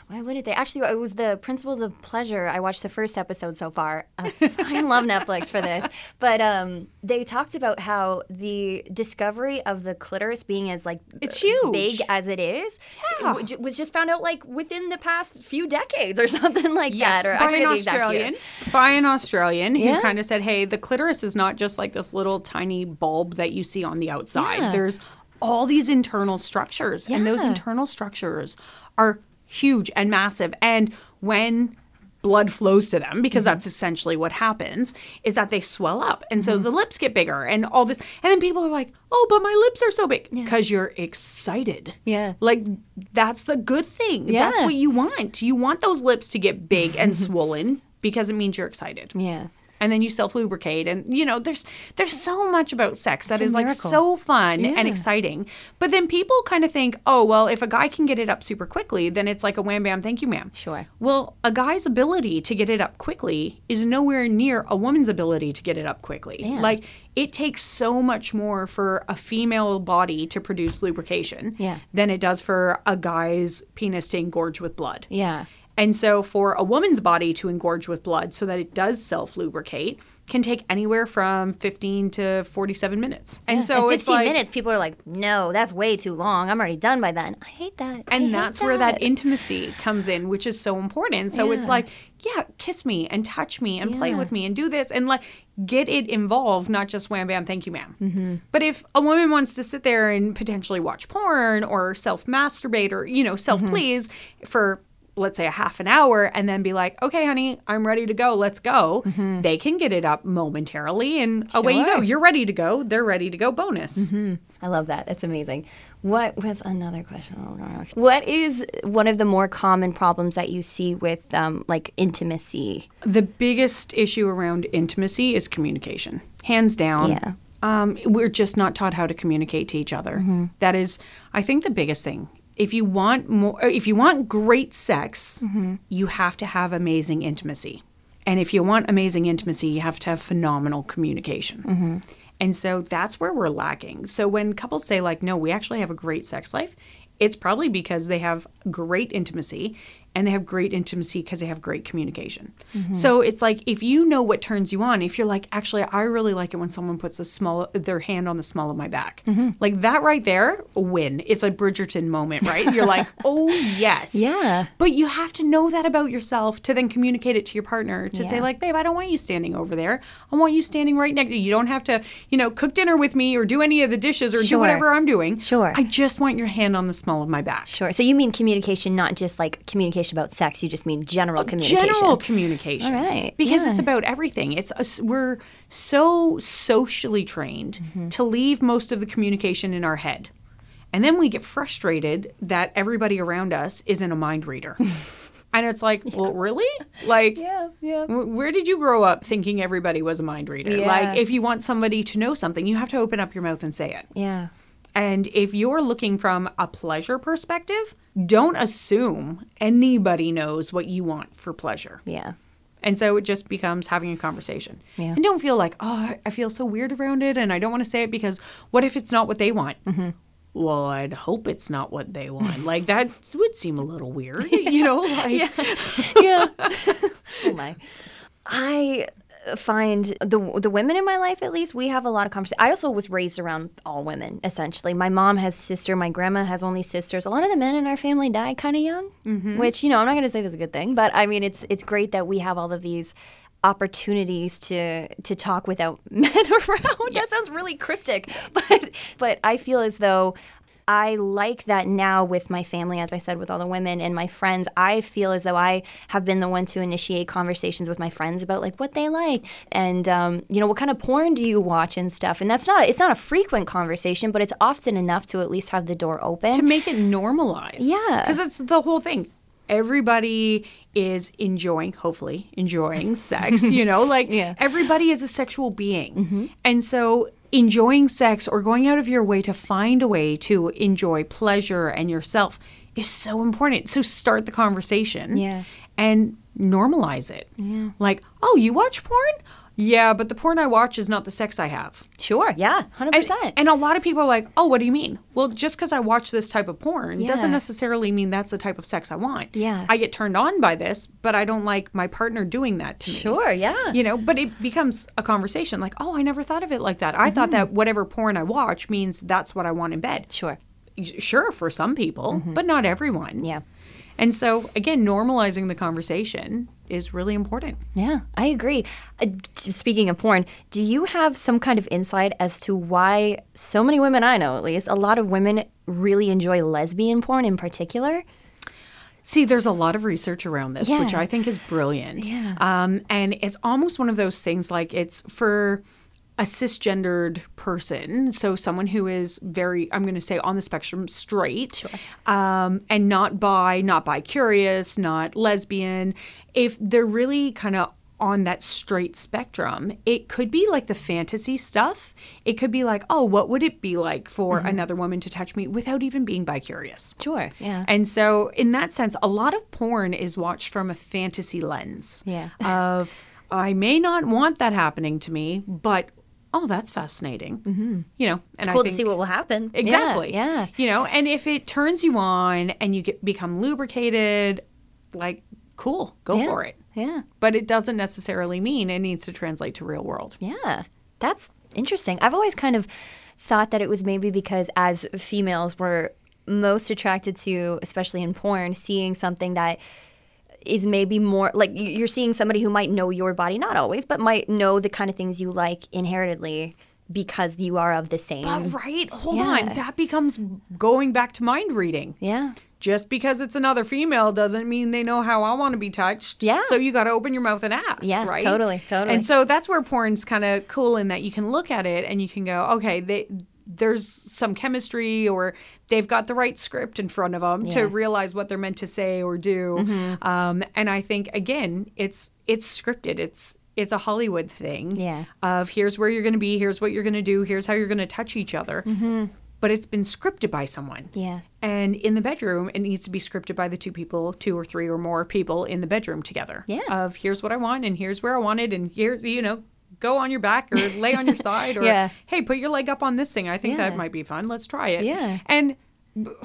why wouldn't they? Actually, it was the Principles of Pleasure. I watched the first episode so far. Uh, I love Netflix for this, but um, they talked about how the discovery of the clitoris being as like It's huge. big as it is Yeah. j- was just found out like within the past few decades or something like that. Or by forget an the exact year. Australian, by an Australian Yeah. who kind of said, "Hey, the clitoris is not just like this little tiny bulb that you see on the outside. Yeah. There's all these internal structures, and those internal structures are huge and massive. And when blood flows to them because Mm-hmm. that's essentially what happens is that they swell up and Mm-hmm. so the lips get bigger and all this and then people are like oh but my lips are so big because you're excited Yeah. like that's the good thing yeah. that's what you want you want those lips to get big and swollen because it means you're excited Yeah. And then you self lubricate and you know there's there's so much about sex that a is like so fun and exciting but then people kind of think oh well if a guy can get it up super quickly then it's like a wham bam thank you ma'am Sure. well a guy's ability to get it up quickly is nowhere near a woman's ability to get it up quickly Yeah. like it takes so much more for a female body to produce lubrication Yeah. than it does for a guy's penis to engorge with blood Yeah. And so, for a woman's body to engorge with blood so that it does self lubricate can take anywhere from 15 to 47 minutes. And so, In it's 15 like, minutes, people are like, no, that's way too long. I'm already done by then. I hate that. I hate and that's where that intimacy comes in, which is so important. So, it's like, yeah, kiss me and touch me and play with me and do this and like get it involved, not just wham bam, thank you, madam Mm-hmm. But if a woman wants to sit there and potentially watch porn or self masturbate or, you know, self please for let's say a half an hour and then be like, okay, honey, I'm ready to go. Let's go. They can get it up momentarily and away you go. You're ready to go. They're ready to go. Bonus. I love that. It's amazing. What was another question? Oh. What is one of the more common problems that you see with um, like intimacy? The biggest issue around intimacy is communication, hands down. Yeah. Um, we're just not taught how to communicate to each other. That is, I think, the biggest thing. If you want more, if you want great sex, mm-hmm. you have to have amazing intimacy. And if you want amazing intimacy, you have to have phenomenal communication. Mm-hmm. And so that's where we're lacking. So when couples say, like, no, we actually have a great sex life, it's probably because they have great intimacy and they have great intimacy because they have great communication. Mm-hmm. So it's like if you know what turns you on, if you're like, actually, I really like it when someone puts the small their hand on the small of my back, mm-hmm. like that right there, a win. It's a Bridgerton moment, right? You're like, oh yes, Yeah. But you have to know that about yourself to then communicate it to your partner to say like, babe, I don't want you standing over there. I want you standing right next. To You don't have to, you know, cook dinner with me or do any of the dishes or do whatever I'm doing. Sure. I just want your hand on the small of my back. Sure. So you mean communication, not just like communication about sex. You just mean general communication. General communication. All right, Because yeah. it's about everything. It's us, we're so socially trained Mm-hmm. to leave most of the communication in our head. And then we get frustrated that everybody around us isn't a mind reader. and it's like, well, really? Like, Yeah, yeah. where did you grow up thinking everybody was a mind reader? Yeah. Like, if you want somebody to know something, you have to open up your mouth and say it. Yeah. And if you're looking from a pleasure perspective, don't assume anybody knows what you want for pleasure. Yeah. And so it just becomes having a conversation. Yeah. And don't feel like, oh, I feel so weird around it and I don't want to say it because what if it's not what they want? Mm-hmm. Well, I'd hope it's not what they want. like that would seem a little weird, you know? Like, yeah. oh my. I find the the women in my life, at least, we have a lot of conversation. I also was raised around all women, essentially. My mom has sister. My grandma has only sisters. A lot of the men in our family die kind of young, mm-hmm. which you know I'm not going to say that's a good thing, but I mean it's it's great that we have all of these opportunities to to talk without men around. That sounds really cryptic, but but I feel as though I like that now with my family, as I said, with all the women and my friends. I feel as though I have been the one to initiate conversations with my friends about like what they like and um, you know what kind of porn do you watch and stuff. And that's not it's not a frequent conversation, but it's often enough to at least have the door open. to make it normalized. Yeah. Because it's the whole thing. Everybody is enjoying, hopefully, enjoying sex, you know, like Yeah. everybody is a sexual being. And so enjoying sex or going out of your way to find a way to enjoy pleasure and yourself is so important. So start the conversation. Yeah. And normalize it. Yeah. Like, oh, you watch porn? Yeah, but the porn I watch is not the sex I have. sure, yeah, hundred And, percent. and a lot of people are like, oh, what do you mean? Well, just because I watch this type of porn Yeah. doesn't necessarily mean that's the type of sex I want. Yeah. I get turned on by this, but I don't like my partner doing that to me. Sure, yeah. You know, but it becomes a conversation like, oh, I never thought of it like that. I thought mm-hmm. that whatever porn I watch means that's what I want in bed. Sure. Sure, for some people, mm-hmm. but not everyone. Yeah. And so, again, normalizing the conversation is really important. Yeah, I agree. Uh, speaking of porn, do you have some kind of insight as to why so many women I know, at least, a lot of women really enjoy lesbian porn in particular? See, there's a lot of research around this, which I think is brilliant. Yeah. Um, and it's almost one of those things like it's for a cisgendered person, so someone who is very, I'm going to say on the spectrum, straight, um, and not bi, not bi curious, not lesbian. If they're really kind of on that straight spectrum, it could be like the fantasy stuff. It could be like, oh, what would it be like for another woman to touch me without even being bi curious? Sure. Yeah. And so, in that sense, a lot of porn is watched from a fantasy lens. Yeah. Of, I may not want that happening to me, but oh, that's fascinating. Mm-hmm. You know, and it's cool think, to see what will happen. Yeah, exactly. Yeah. You know, and if it turns you on and you get become lubricated, like cool, go Yeah. for it. Yeah. But it doesn't necessarily mean it needs to translate to real world. Yeah, that's interesting. I've always kind of thought that it was maybe because as females we're most attracted to, especially in porn, seeing something that is maybe more like you're seeing somebody who might know your body, not always, but might know the kind of things you like inheritedly because you are of the same. But right, hold Yeah. on. That becomes going back to mind reading. yeah. just because it's another female doesn't mean they know how I want to be touched. Yeah. So you got to open your mouth and ask. Yeah, right. totally, totally. And so that's where porn's kind of cool in that you can look at it and you can go, okay, they. There's some chemistry, or they've got the right script in front of them Yeah. Mm-hmm. to realize what they're meant to say or do. Um, and I think again, it's it's scripted. It's it's a Hollywood thing. Yeah. Of here's where you're going to be, here's what you're going to do, here's how you're going to touch each other. But it's been scripted by someone. Mm-hmm. Yeah. And in the bedroom, it needs to be scripted by the two people, two or three or more people in the bedroom together. Yeah. Of here's what I want and here's where I want it and here, you know, go on your back or lay on your side or Yeah. hey, put your leg up on this thing. I think Yeah. that might be fun. Let's try it. Yeah. And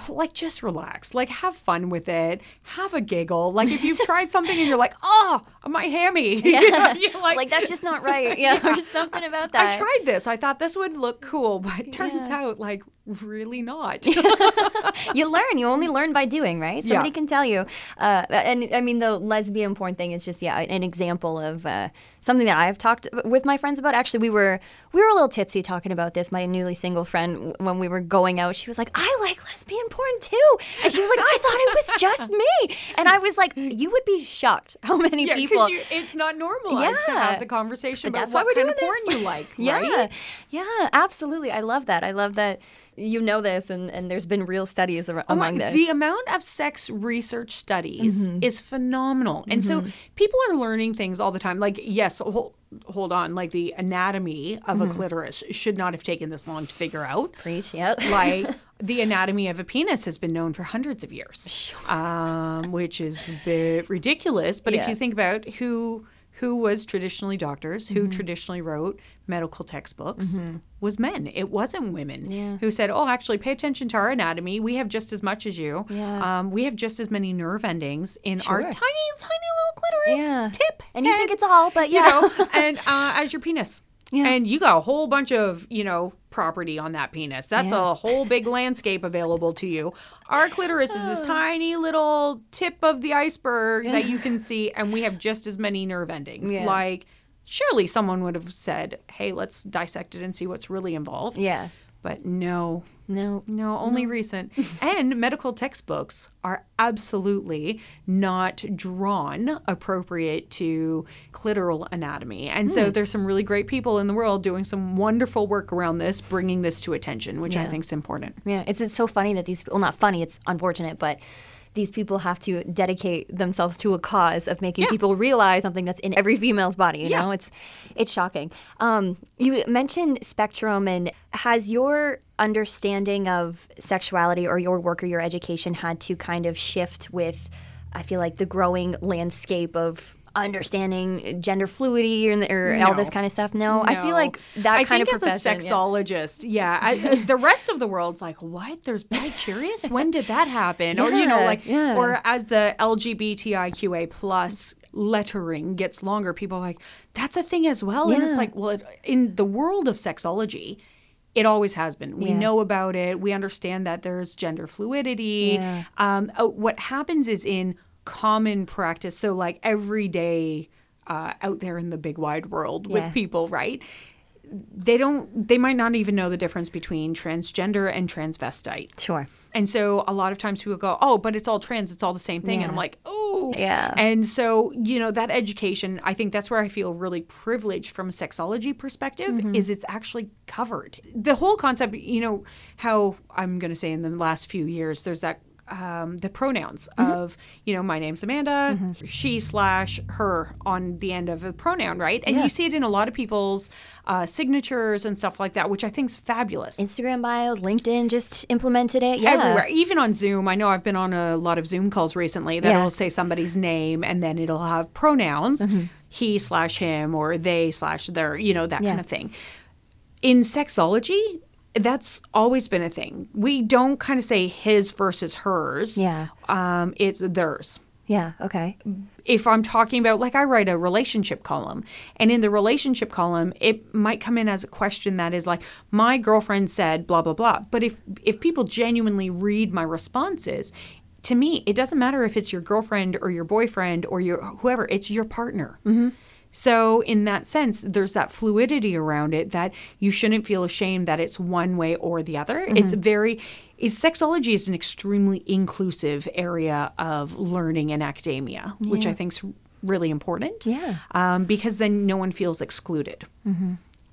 like just relax. Like have fun with it. Have a giggle. Like if you've tried something and you're like, oh, my hammy. You know, you're Like, that's just not right. Yeah, there's something about that. I tried this. I thought this would look cool, but it turns out like really not. you learn. You only learn by doing, right? Somebody Yeah. can tell you. Uh, and I mean, the lesbian porn thing is just yeah, an example of uh, something that I've talked with my friends about. Actually, we were we were a little tipsy talking about this. My newly single friend, when we were going out, she was like, "I like lesbian porn too," and she was like, "I thought it was just me," and I was like, "You would be shocked how many Yeah, people." because it's not normalized to Yeah. have the conversation But about that's why what we're kind doing of porn this. you like, Right? yeah, yeah, absolutely. I love that. I love that you know this, and, and there's been real studies ar- Oh my- among this. The amount of sex research studies Mm-hmm. is phenomenal. And so people are learning things all the time. Like, yes, hold, hold on, like the anatomy of Mm-hmm. a clitoris should not have taken this long to figure out. Preach. Yep. Like the anatomy of a penis has been known for hundreds of years, um, which is a bit ridiculous. But if you think about who who was traditionally doctors, who Mm-hmm. traditionally wrote medical textbooks, was men. It wasn't women Yeah. who said, "Oh, actually, pay attention to our anatomy. We have just as much as you. Yeah. Um, we have just as many nerve endings in our tiny, tiny little clitoris Yeah. tip, And you think it's all, but you yeah. know, and uh, as your penis. Yeah. And you got a whole bunch of, you know, property on that penis. That's Yeah. a whole big landscape available to you. Our clitoris is this tiny little tip of the iceberg that you can see, and we have just as many nerve endings. Yeah. Like, surely someone would have said, hey, let's dissect it and see what's really involved. Yeah. But no, No. no, only recent. and medical textbooks are absolutely not drawn appropriate to clitoral anatomy. And Hmm. so there's some really great people in the world doing some wonderful work around this, bringing this to attention, which I think is important. Yeah, it's, it's so funny that these well not funny, it's unfortunate, but these people have to dedicate themselves to a cause of making Yeah. people realize something that's in every female's body. You Yeah. know, it's it's shocking. Um, you mentioned spectrum, and has your understanding of sexuality or your work or your education had to kind of shift with? I feel like the growing landscape of understanding gender fluidity or, or all this kind of stuff. No, I feel like that I kind think of profession. as a sexologist, yeah, I, uh, the rest of the world's like, what? There's bi curious. When did that happen? or you know, like, yeah. or as the LGBTIQA plus lettering gets longer, people are like, that's a thing as well. And it's like, well, it, in the world of sexology. It always has been. We Yeah. know about it. We understand that there's gender fluidity. Yeah. Um, uh, what happens is in common practice, so like every day uh, out there in the big wide world Yeah. with people, right? they don't they might not even know the difference between transgender and transvestite Sure. and so a lot of times people go oh but it's all trans it's all the same thing and i'm like oh Yeah. and so you know that education i think that's where i feel really privileged from a sexology perspective Mm-hmm. is it's actually covered the whole concept you know how i'm going to say in the last few years there's that um, the pronouns Mm-hmm. of you know my name's amanda she slash her on the end of a pronoun right and Yeah. you see it in a lot of people's uh, signatures and stuff like that which i think is fabulous Instagram bios, LinkedIn just implemented it. Yeah. everywhere even on zoom i know i've been on a lot of zoom calls recently that Yeah. will say somebody's name and then it'll have pronouns Mm-hmm. he slash him or they slash their you know that Yeah. kind of thing in sexology that's always been a thing we don't kind of say his versus hers Yeah. um, it's theirs Yeah. Okay. if I'm talking about, like, I write a relationship column, and in the relationship column, it might come in as a question that is like, my girlfriend said blah blah blah. But if if people genuinely read my responses, to me, it doesn't matter if it's your girlfriend or your boyfriend or your whoever, it's your partner. So, in that sense, there's that fluidity around it that you shouldn't feel ashamed that it's one way or the other. It's very, is sexology is an extremely inclusive area of learning in academia, which I think is really important. Yeah. Um, because then no one feels excluded.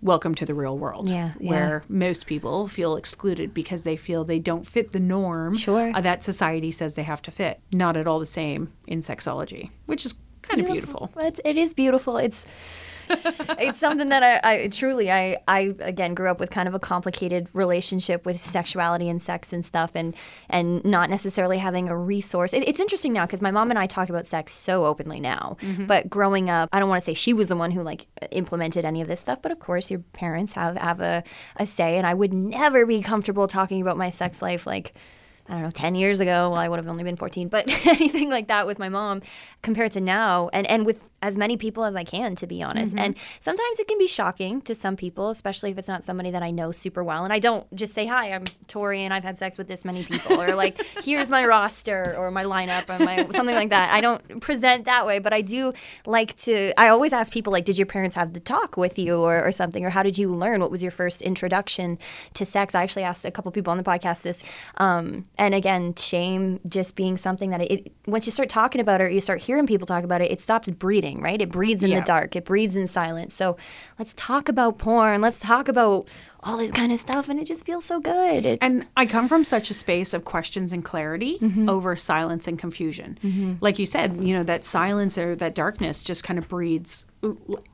Welcome to the real world, Yeah, yeah. where most people feel excluded because they feel they don't fit the norm Sure. that society says they have to fit. Not at all the same in sexology, which is kind of beautiful. It's, it is beautiful. It's it's something that I, I truly I I again grew up with kind of a complicated relationship with sexuality and sex and stuff and and not necessarily having a resource. It, it's interesting now because my mom and I talk about sex so openly now. Mm-hmm. But growing up, I don't want to say she was the one who like implemented any of this stuff, but of course your parents have have a, a say and I would never be comfortable talking about my sex life like I don't know, 10 years ago, well, I would have only been 14, but anything like that with my mom compared to now, and, and with as many people as I can, to be honest. And sometimes it can be shocking to some people, especially if it's not somebody that I know super well. And I don't just say, hi, I'm Tori and I've had sex with this many people, or like, here's my roster or my lineup or my something like that. I don't present that way, but I do like to, I always ask people, like, did your parents have the talk with you or, or something? Or how did you learn? What was your first introduction to sex? I actually asked a couple people on the podcast this. Um, and again, shame just being something that it, once you start talking about it, or you start hearing people talk about it, it stops breeding, right? It breeds in Yeah. the dark, it breeds in silence. So let's talk about porn. Let's talk about all this kind of stuff. And it just feels so good. It, And I come from such a space of questions and clarity Mm-hmm. over silence and confusion. Like you said, you know, that silence or that darkness just kind of breeds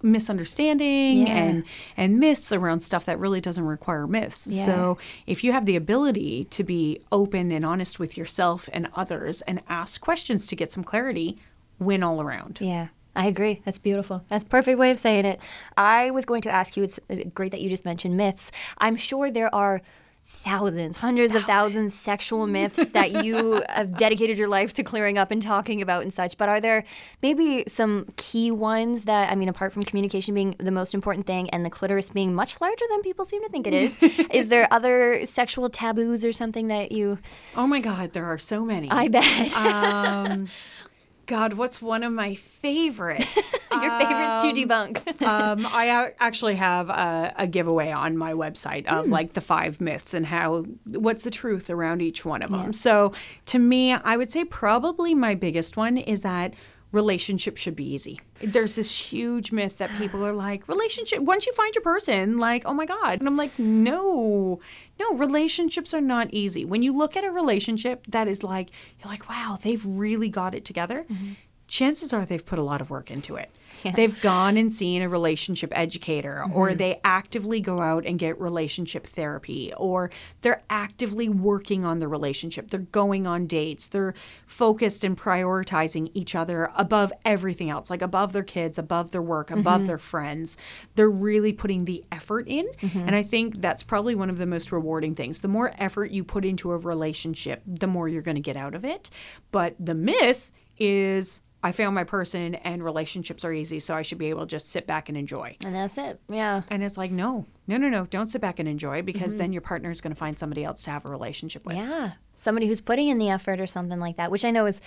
misunderstanding Yeah. and and myths around stuff that really doesn't require myths. Yeah. So if you have the ability to be open and honest with yourself and others and ask questions to get some clarity, win all around. Yeah, I agree. That's beautiful. That's a perfect way of saying it. I was going to ask you, it's great that you just mentioned myths. I'm sure there are thousands, hundreds of thousands sexual myths that you have dedicated your life to clearing up and talking about and such. But are there maybe some key ones that, I mean, apart from communication being the most important thing and the clitoris being much larger than people seem to think it is, is there other sexual taboos or something that you, Oh my God, there are so many. I bet, um, God, what's one of my favorites? your favorites to debunk? um, I actually have a, a giveaway on my website of like the five myths and how what's the truth around each one of them. So to me, I would say probably my biggest one is that relationship should be easy. There's this huge myth that people are like, relationship once you find your person, like, oh my God. And I'm like, no, no, relationships are not easy. When you look at a relationship that is like, you're like, wow, they've really got it together. Mm-hmm. Chances are they've put a lot of work into it. They've gone and seen a relationship educator, or mm-hmm. they actively go out and get relationship therapy, or they're actively working on the relationship. They're going on dates. They're focused and prioritizing each other above everything else, like above their kids, above their work, above mm-hmm. their friends. They're really putting the effort in. Mm-hmm. And I think that's probably one of the most rewarding things. The more effort you put into a relationship, the more you're going to get out of it. But the myth is I found my person and relationships are easy, so I should be able to just sit back and enjoy. and that's it. Yeah. And it's like, no, no, no, no, don't sit back and enjoy because mm-hmm. then your partner is going to find somebody else to have a relationship with. Yeah, somebody who's putting in the effort or something like that, which I know is,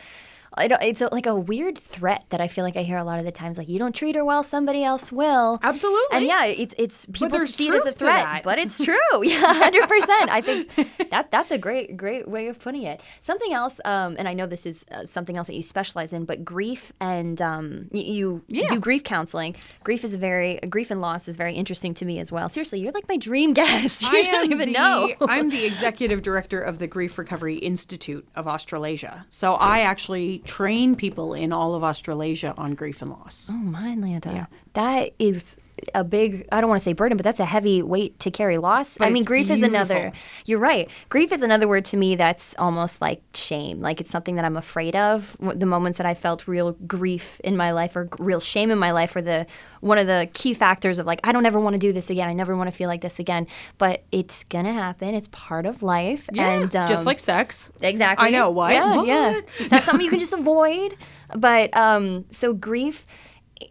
it's a, like a weird threat that I feel like I hear a lot of the times. Like you don't treat her well, somebody else will. Absolutely. And yeah, it's it's people see it as a threat, but it's true. Yeah, hundred percent. I think that that's a great great way of putting it. Something else, um, and I know this is uh, something else that you specialize in, but grief and um, y- you Yeah. do grief counseling. Grief is very grief and loss is very interesting to me as well. Seriously, you're like my dream guest. You I don't even the, know. I'm the executive director of the Grief Recovery Institute of Australasia. So I actually train people in all of Australasia on grief and loss. Oh, my Lanta. That is a big, I don't want to say burden, but that's a heavy weight to carry. Loss. I mean, grief is another, you're right. Grief is another word to me that's almost like shame. Like it's something that I'm afraid of. The moments that I felt real grief in my life or real shame in my life were the, one of the key factors of like, I don't ever want to do this again. I never want to feel like this again. But it's going to happen. It's part of life. and um, just like sex. Exactly. I know, why. Yeah, yeah. What? It's not something you can just avoid. But um, so grief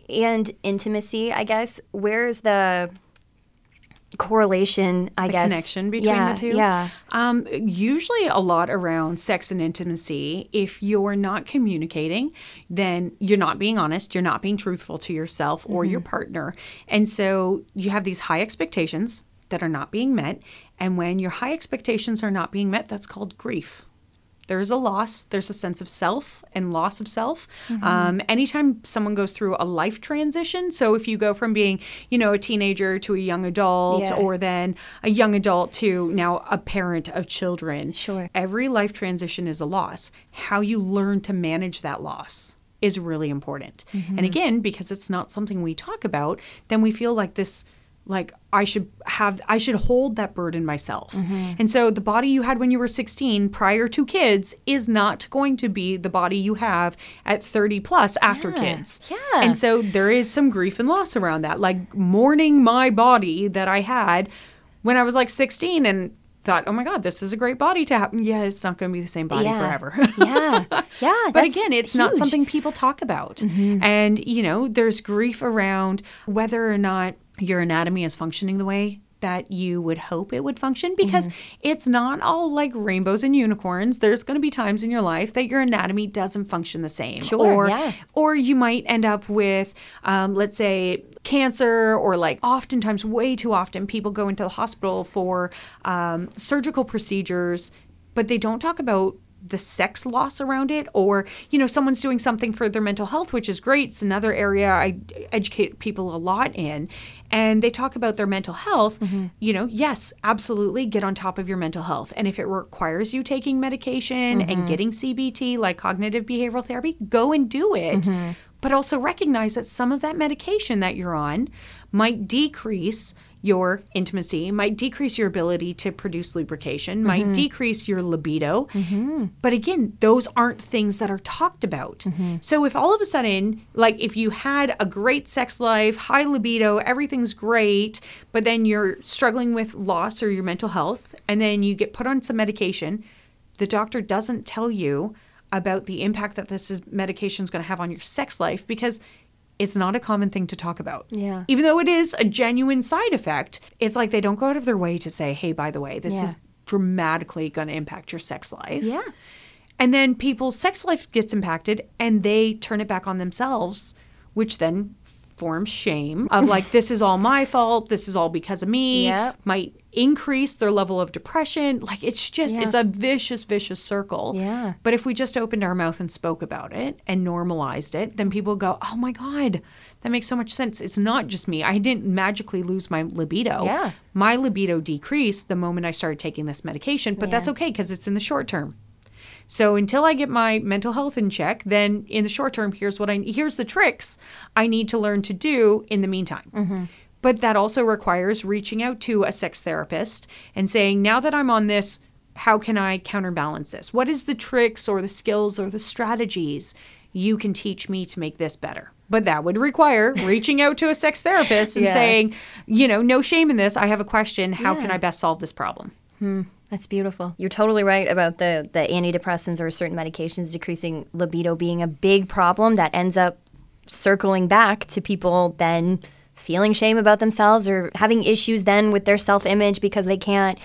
and intimacy, I guess. Where's the correlation? I guess connection between yeah, the two? Yeah. Um, usually a lot around sex and intimacy. If you're not communicating, then you're not being honest, you're not being truthful to yourself or your partner. And so you have these high expectations that are not being met. And when your high expectations are not being met, that's called grief. There's a loss, there's a sense of self and loss of self. Um, anytime someone goes through a life transition, so if you go from being, you know, a teenager to a young adult, Yeah. or then a young adult to now a parent of children, Sure. every life transition is a loss. How you learn to manage that loss is really important. Mm-hmm. And again, because it's not something we talk about, then we feel like this like I should have I should hold that burden myself. Mm-hmm. And so the body you had when you were 16 prior to kids is not going to be the body you have at 30 plus after kids. yeah. And so there is some grief and loss around that. Like mourning my body that I had when I was like 16 and thought, "Oh my god, this is a great body to have." Yeah, it's not going to be the same body Yeah. forever. yeah. Yeah. But again, it's not huge. Mm-hmm. something people talk about. And, you know, there's grief around whether or not your anatomy is functioning the way that you would hope it would function because Mm-hmm. it's not all like rainbows and unicorns. There's going to be times in your life that your anatomy doesn't function the same. Sure, or, yeah. or you might end up with, um, let's say, cancer, or like oftentimes, way too often, people go into the hospital for um, surgical procedures, but they don't talk about the sex loss around it or you know someone's doing something for their mental health which is great. It's another area i educate people a lot in. And they talk about their mental health. Mm-hmm. You know yes absolutely get on top of your mental health. And if it requires you taking medication and mm-hmm. getting cbt like cognitive behavioral therapy go and do it. Mm-hmm. But also recognize that some of that medication that you're on might decrease your intimacy, might decrease your ability to produce lubrication, might mm-hmm. decrease your libido. Mm-hmm. But again, those aren't things that are talked about. Mm-hmm. So if all of a sudden, like if you had a great sex life, high libido, everything's great, but then you're struggling with loss or your mental health, and then you get put on some medication, the doctor doesn't tell you about the impact that this is medication is going to have on your sex life because it's not a common thing to talk about. Yeah. Even though it is a genuine side effect, it's like they don't go out of their way to say, "Hey, by the way, this Yeah. is dramatically going to impact your sex life." Yeah. And then people's sex life gets impacted and they turn it back on themselves, which then forms shame of like, this is all my fault. This is all because of me. Yep. Might increase their level of depression. Like, it's just, Yeah. it's a vicious, vicious circle. Yeah. But if we just opened our mouth and spoke about it and normalized it, then people go, oh my God, that makes so much sense. It's not just me. I didn't magically lose my libido. Yeah. My libido decreased the moment I started taking this medication, but that's okay because it's in the short term. So until I get my mental health in check, then in the short term, here's what I here's the tricks I need to learn to do in the meantime. Mm-hmm. But that also requires reaching out to a sex therapist and saying, now that I'm on this, how can I counterbalance this? What is the tricks or the skills or the strategies you can teach me to make this better? But that would require reaching out to a sex therapist and Yeah. saying, you know, no shame in this. I have a question. How can I best solve this problem? Hmm. That's beautiful. You're totally right about the the antidepressants or certain medications decreasing libido being a big problem that ends up circling back to people then feeling shame about themselves or having issues then with their self-image because they can't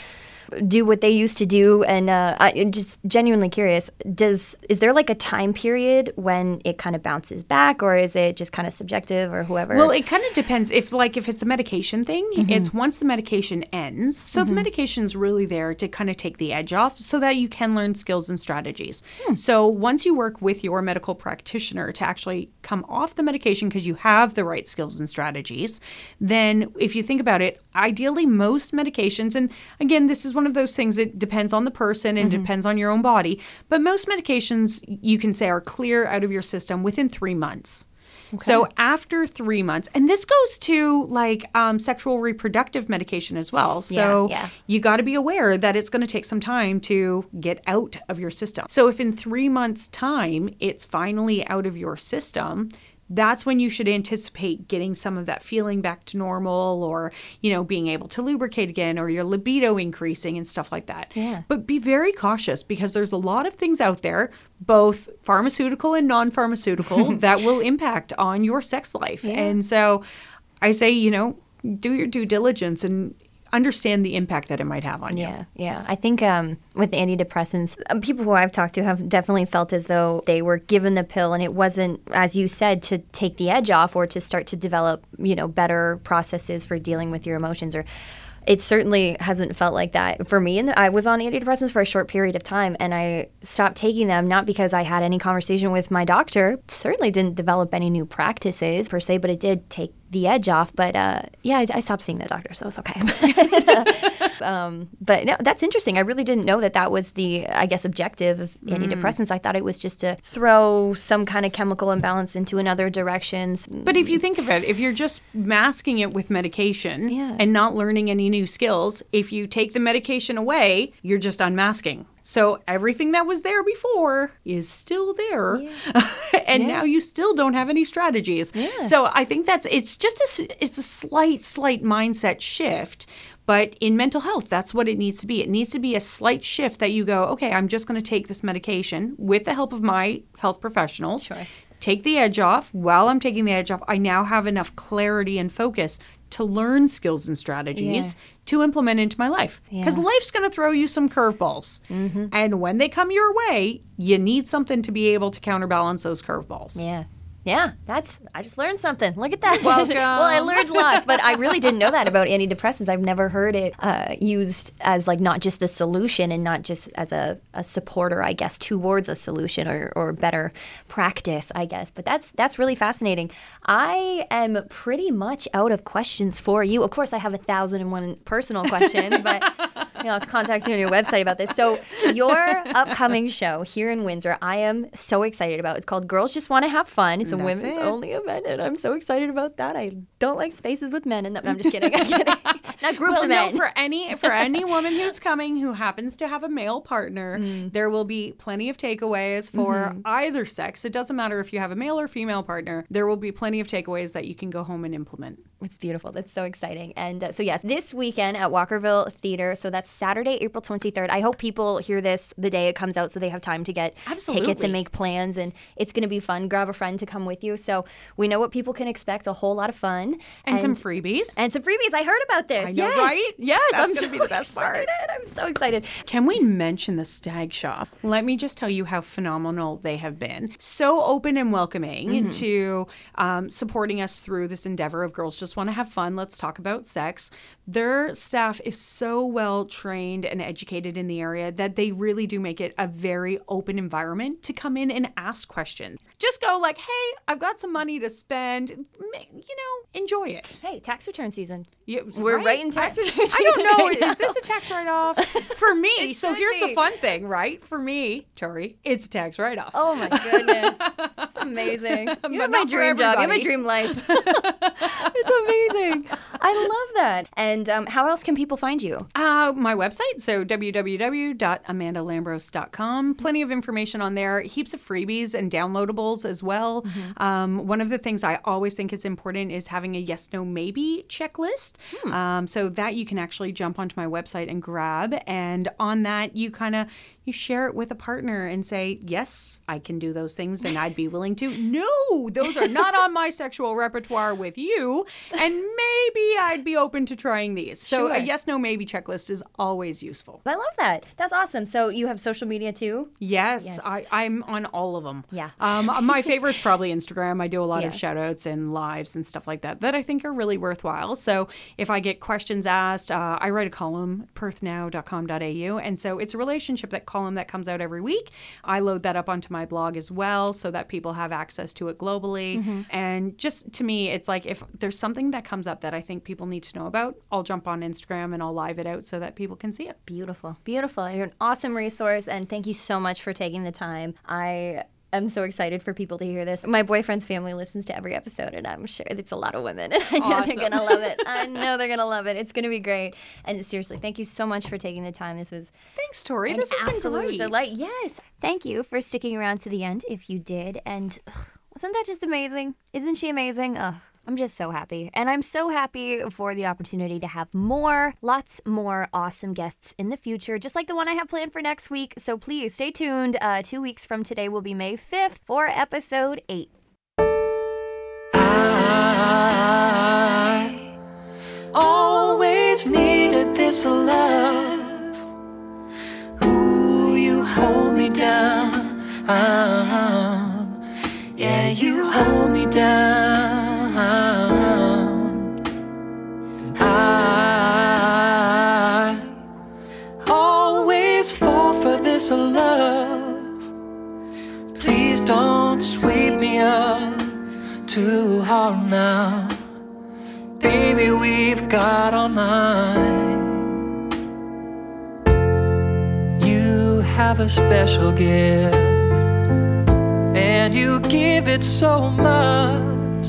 do what they used to do and uh, I'm just genuinely curious does is there like a time period when it kind of bounces back or is it just kind of subjective or whoever Well, it kind of depends. If like if it's a medication thing, mm-hmm. it's once the medication ends. So the mm-hmm. medication's really there to kind of take the edge off so that you can learn skills and strategies. Hmm. So once you work with your medical practitioner to actually come off the medication because you have the right skills and strategies, then if you think about it, ideally most medications and again, this is one of those things it depends on the person and depends on your own body, but most medications you can say are clear out of your system within 3 months. So after three months, and this goes to like um, sexual reproductive medication as well. So yeah. you got to be aware that it's going to take some time to get out of your system. So if in three months' time it's finally out of your system, that's when you should anticipate getting some of that feeling back to normal or, you know, being able to lubricate again or your libido increasing and stuff like that. Yeah. But be very cautious because there's a lot of things out there, both pharmaceutical and non pharmaceutical, that will impact on your sex life. Yeah. And so I say, you know, do your due diligence and understand the impact that it might have on you. Yeah, yeah. I think um, with antidepressants, um, people who I've talked to have definitely felt as though they were given the pill and it wasn't, as you said, to take the edge off or to start to develop, you know, better processes for dealing with your emotions or. It certainly hasn't felt like that for me. And I was on antidepressants for a short period of time, and I stopped taking them not because I had any conversation with my doctor. Certainly didn't develop any new practices per se, but it did take the edge off. But uh, yeah, I, I stopped seeing the doctor, so it's okay. But no, that's interesting. I really didn't know that that was the, I guess, objective of Mm. antidepressants. I thought it was just to throw some kind of chemical imbalance into another directions. But if you think of it, if you're just masking it with medication Yeah. and not learning any new skills, if you take the medication away, you're just unmasking. So everything that was there before is still there. and now you still don't have any strategies. So I think that's it's just a it's a slight slight mindset shift. But in mental health, that's what it needs to be. It needs to be a slight shift that you go, okay, I'm just going to take this medication with the help of my health professionals Sure. take the edge off. While I'm taking the edge off, I now have enough clarity and focus to learn skills and strategies to implement into my life. Because Yeah. life's going to throw you some curveballs. Mm-hmm. And when they come your way, you need something to be able to counterbalance those curveballs. Yeah. Yeah, that's. I just learned something. Look at that. Welcome. well, I learned lots, but I really didn't know that about antidepressants. I've never heard it uh, used as like not just the solution and not just as a, a supporter, I guess, towards a solution or, or better practice, I guess. But that's that's really fascinating. I am pretty much out of questions for you. Of course, I have a thousand and one personal questions, but you know, I'll have to contact you on your website about this. So, your upcoming show here in Windsor, I am so excited about. It's called Girls Just Want to Have Fun. It's a That's women's it. only event, and I'm so excited about that. I don't like spaces with men in them. No, I'm just kidding. I'm kidding. Not groups well, of no, for any for any woman who's coming who happens to have a male partner, Mm. there will be plenty of takeaways for Mm-hmm. either sex. It doesn't matter if you have a male or female partner. There will be plenty of takeaways that you can go home and implement. It's beautiful. That's so exciting. And uh, so, yes, this weekend at Walkerville Theater. So that's Saturday, April 23rd. I hope people hear this the day it comes out so they have time to get tickets and make plans. And it's going to be fun. Grab a friend to come with you. So we know what people can expect a whole lot of fun. And, some freebies. And some freebies. I heard about this. I know, yes. right? Yes. That's I'm gonna so be the best part. excited. I'm so excited. Can we mention the Stag Shop? Let me just tell you how phenomenal they have been. So open and welcoming Mm-hmm. to um, supporting us through this endeavor of girls just want to have fun. Let's talk about sex. Their staff is so well trained and educated in the area that they really do make it a very open environment to come in and ask questions. Just go like, "Hey, I've got some money to spend. You know, enjoy it." Hey, tax return season. You- We're right in tax I, don't know. right Is this a tax write off? For me, so here's be. the fun thing, right? For me, Tori, it's a tax write off. Oh my goodness. It's amazing. You have my dream job. You have my dream life. it's amazing. I love that. And um, how else can people find you? Uh, my website, so www.amandalambros.com. Plenty of information on there, heaps of freebies and downloadables as well. Um, one of the things I always think is important is having a yes, no, maybe checklist. Um, so that you can actually jump onto my website and grab. And on that, you kind of you share it with a partner and say, yes, I can do those things and I'd be willing to. No, those are not on my sexual repertoire with you. And maybe I'd be open to trying these. So a yes, no, maybe checklist is always useful. I love that. That's awesome. So you have social media too? Yes, Yes. I, I'm on all of them. Yeah. Um, my favorite's probably Instagram. I do a lot of Yeah. shout outs and lives and stuff like that that I think are really worthwhile. So if I get questions asked, uh, I write a column, perthnow.com.au. And so it's a relationship that column that comes out every week. I load that up onto my blog as well so that people have access to it globally. Mm-hmm. And just to me, it's like if there's something that comes up that I think people need to know about, I'll jump on Instagram and I'll live it out so that people can see it. Beautiful. Beautiful. You're an awesome resource. And thank you so much for taking the time. I. am so excited for people to hear this. My boyfriend's family listens to every episode, and I'm sure it's a lot of women. I know Awesome. they're gonna love it. I know they're gonna love it. It's gonna be great. And seriously, thank you so much for taking the time. This was Thanks, Tori. This has been absolute great. delight. Yes. Thank you for sticking around to the end if you did. And ugh, wasn't that just amazing? Isn't she amazing? Ugh. I'm just so happy. And I'm so happy for the opportunity to have more, lots more awesome guests in the future, just like the one I have planned for next week. So please stay tuned. Uh, two weeks from today will be May 5th for episode 8. I always needed this love. Down. Yeah, you hold me down. Too hard now. Baby, we've got all night. You have a special gift, and you give it so much.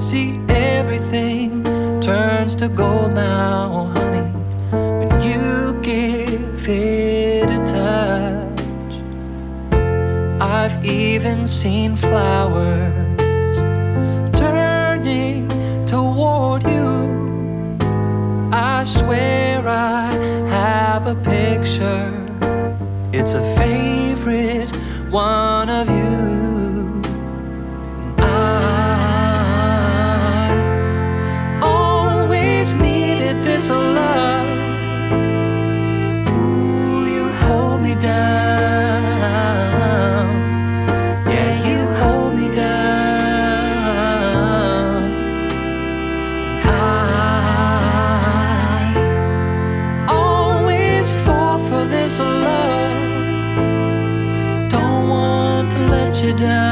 See, everything turns to gold now, honey, when you give it a touch. I've even seen flowers swear I have a picture. It's a favorite one of you. down.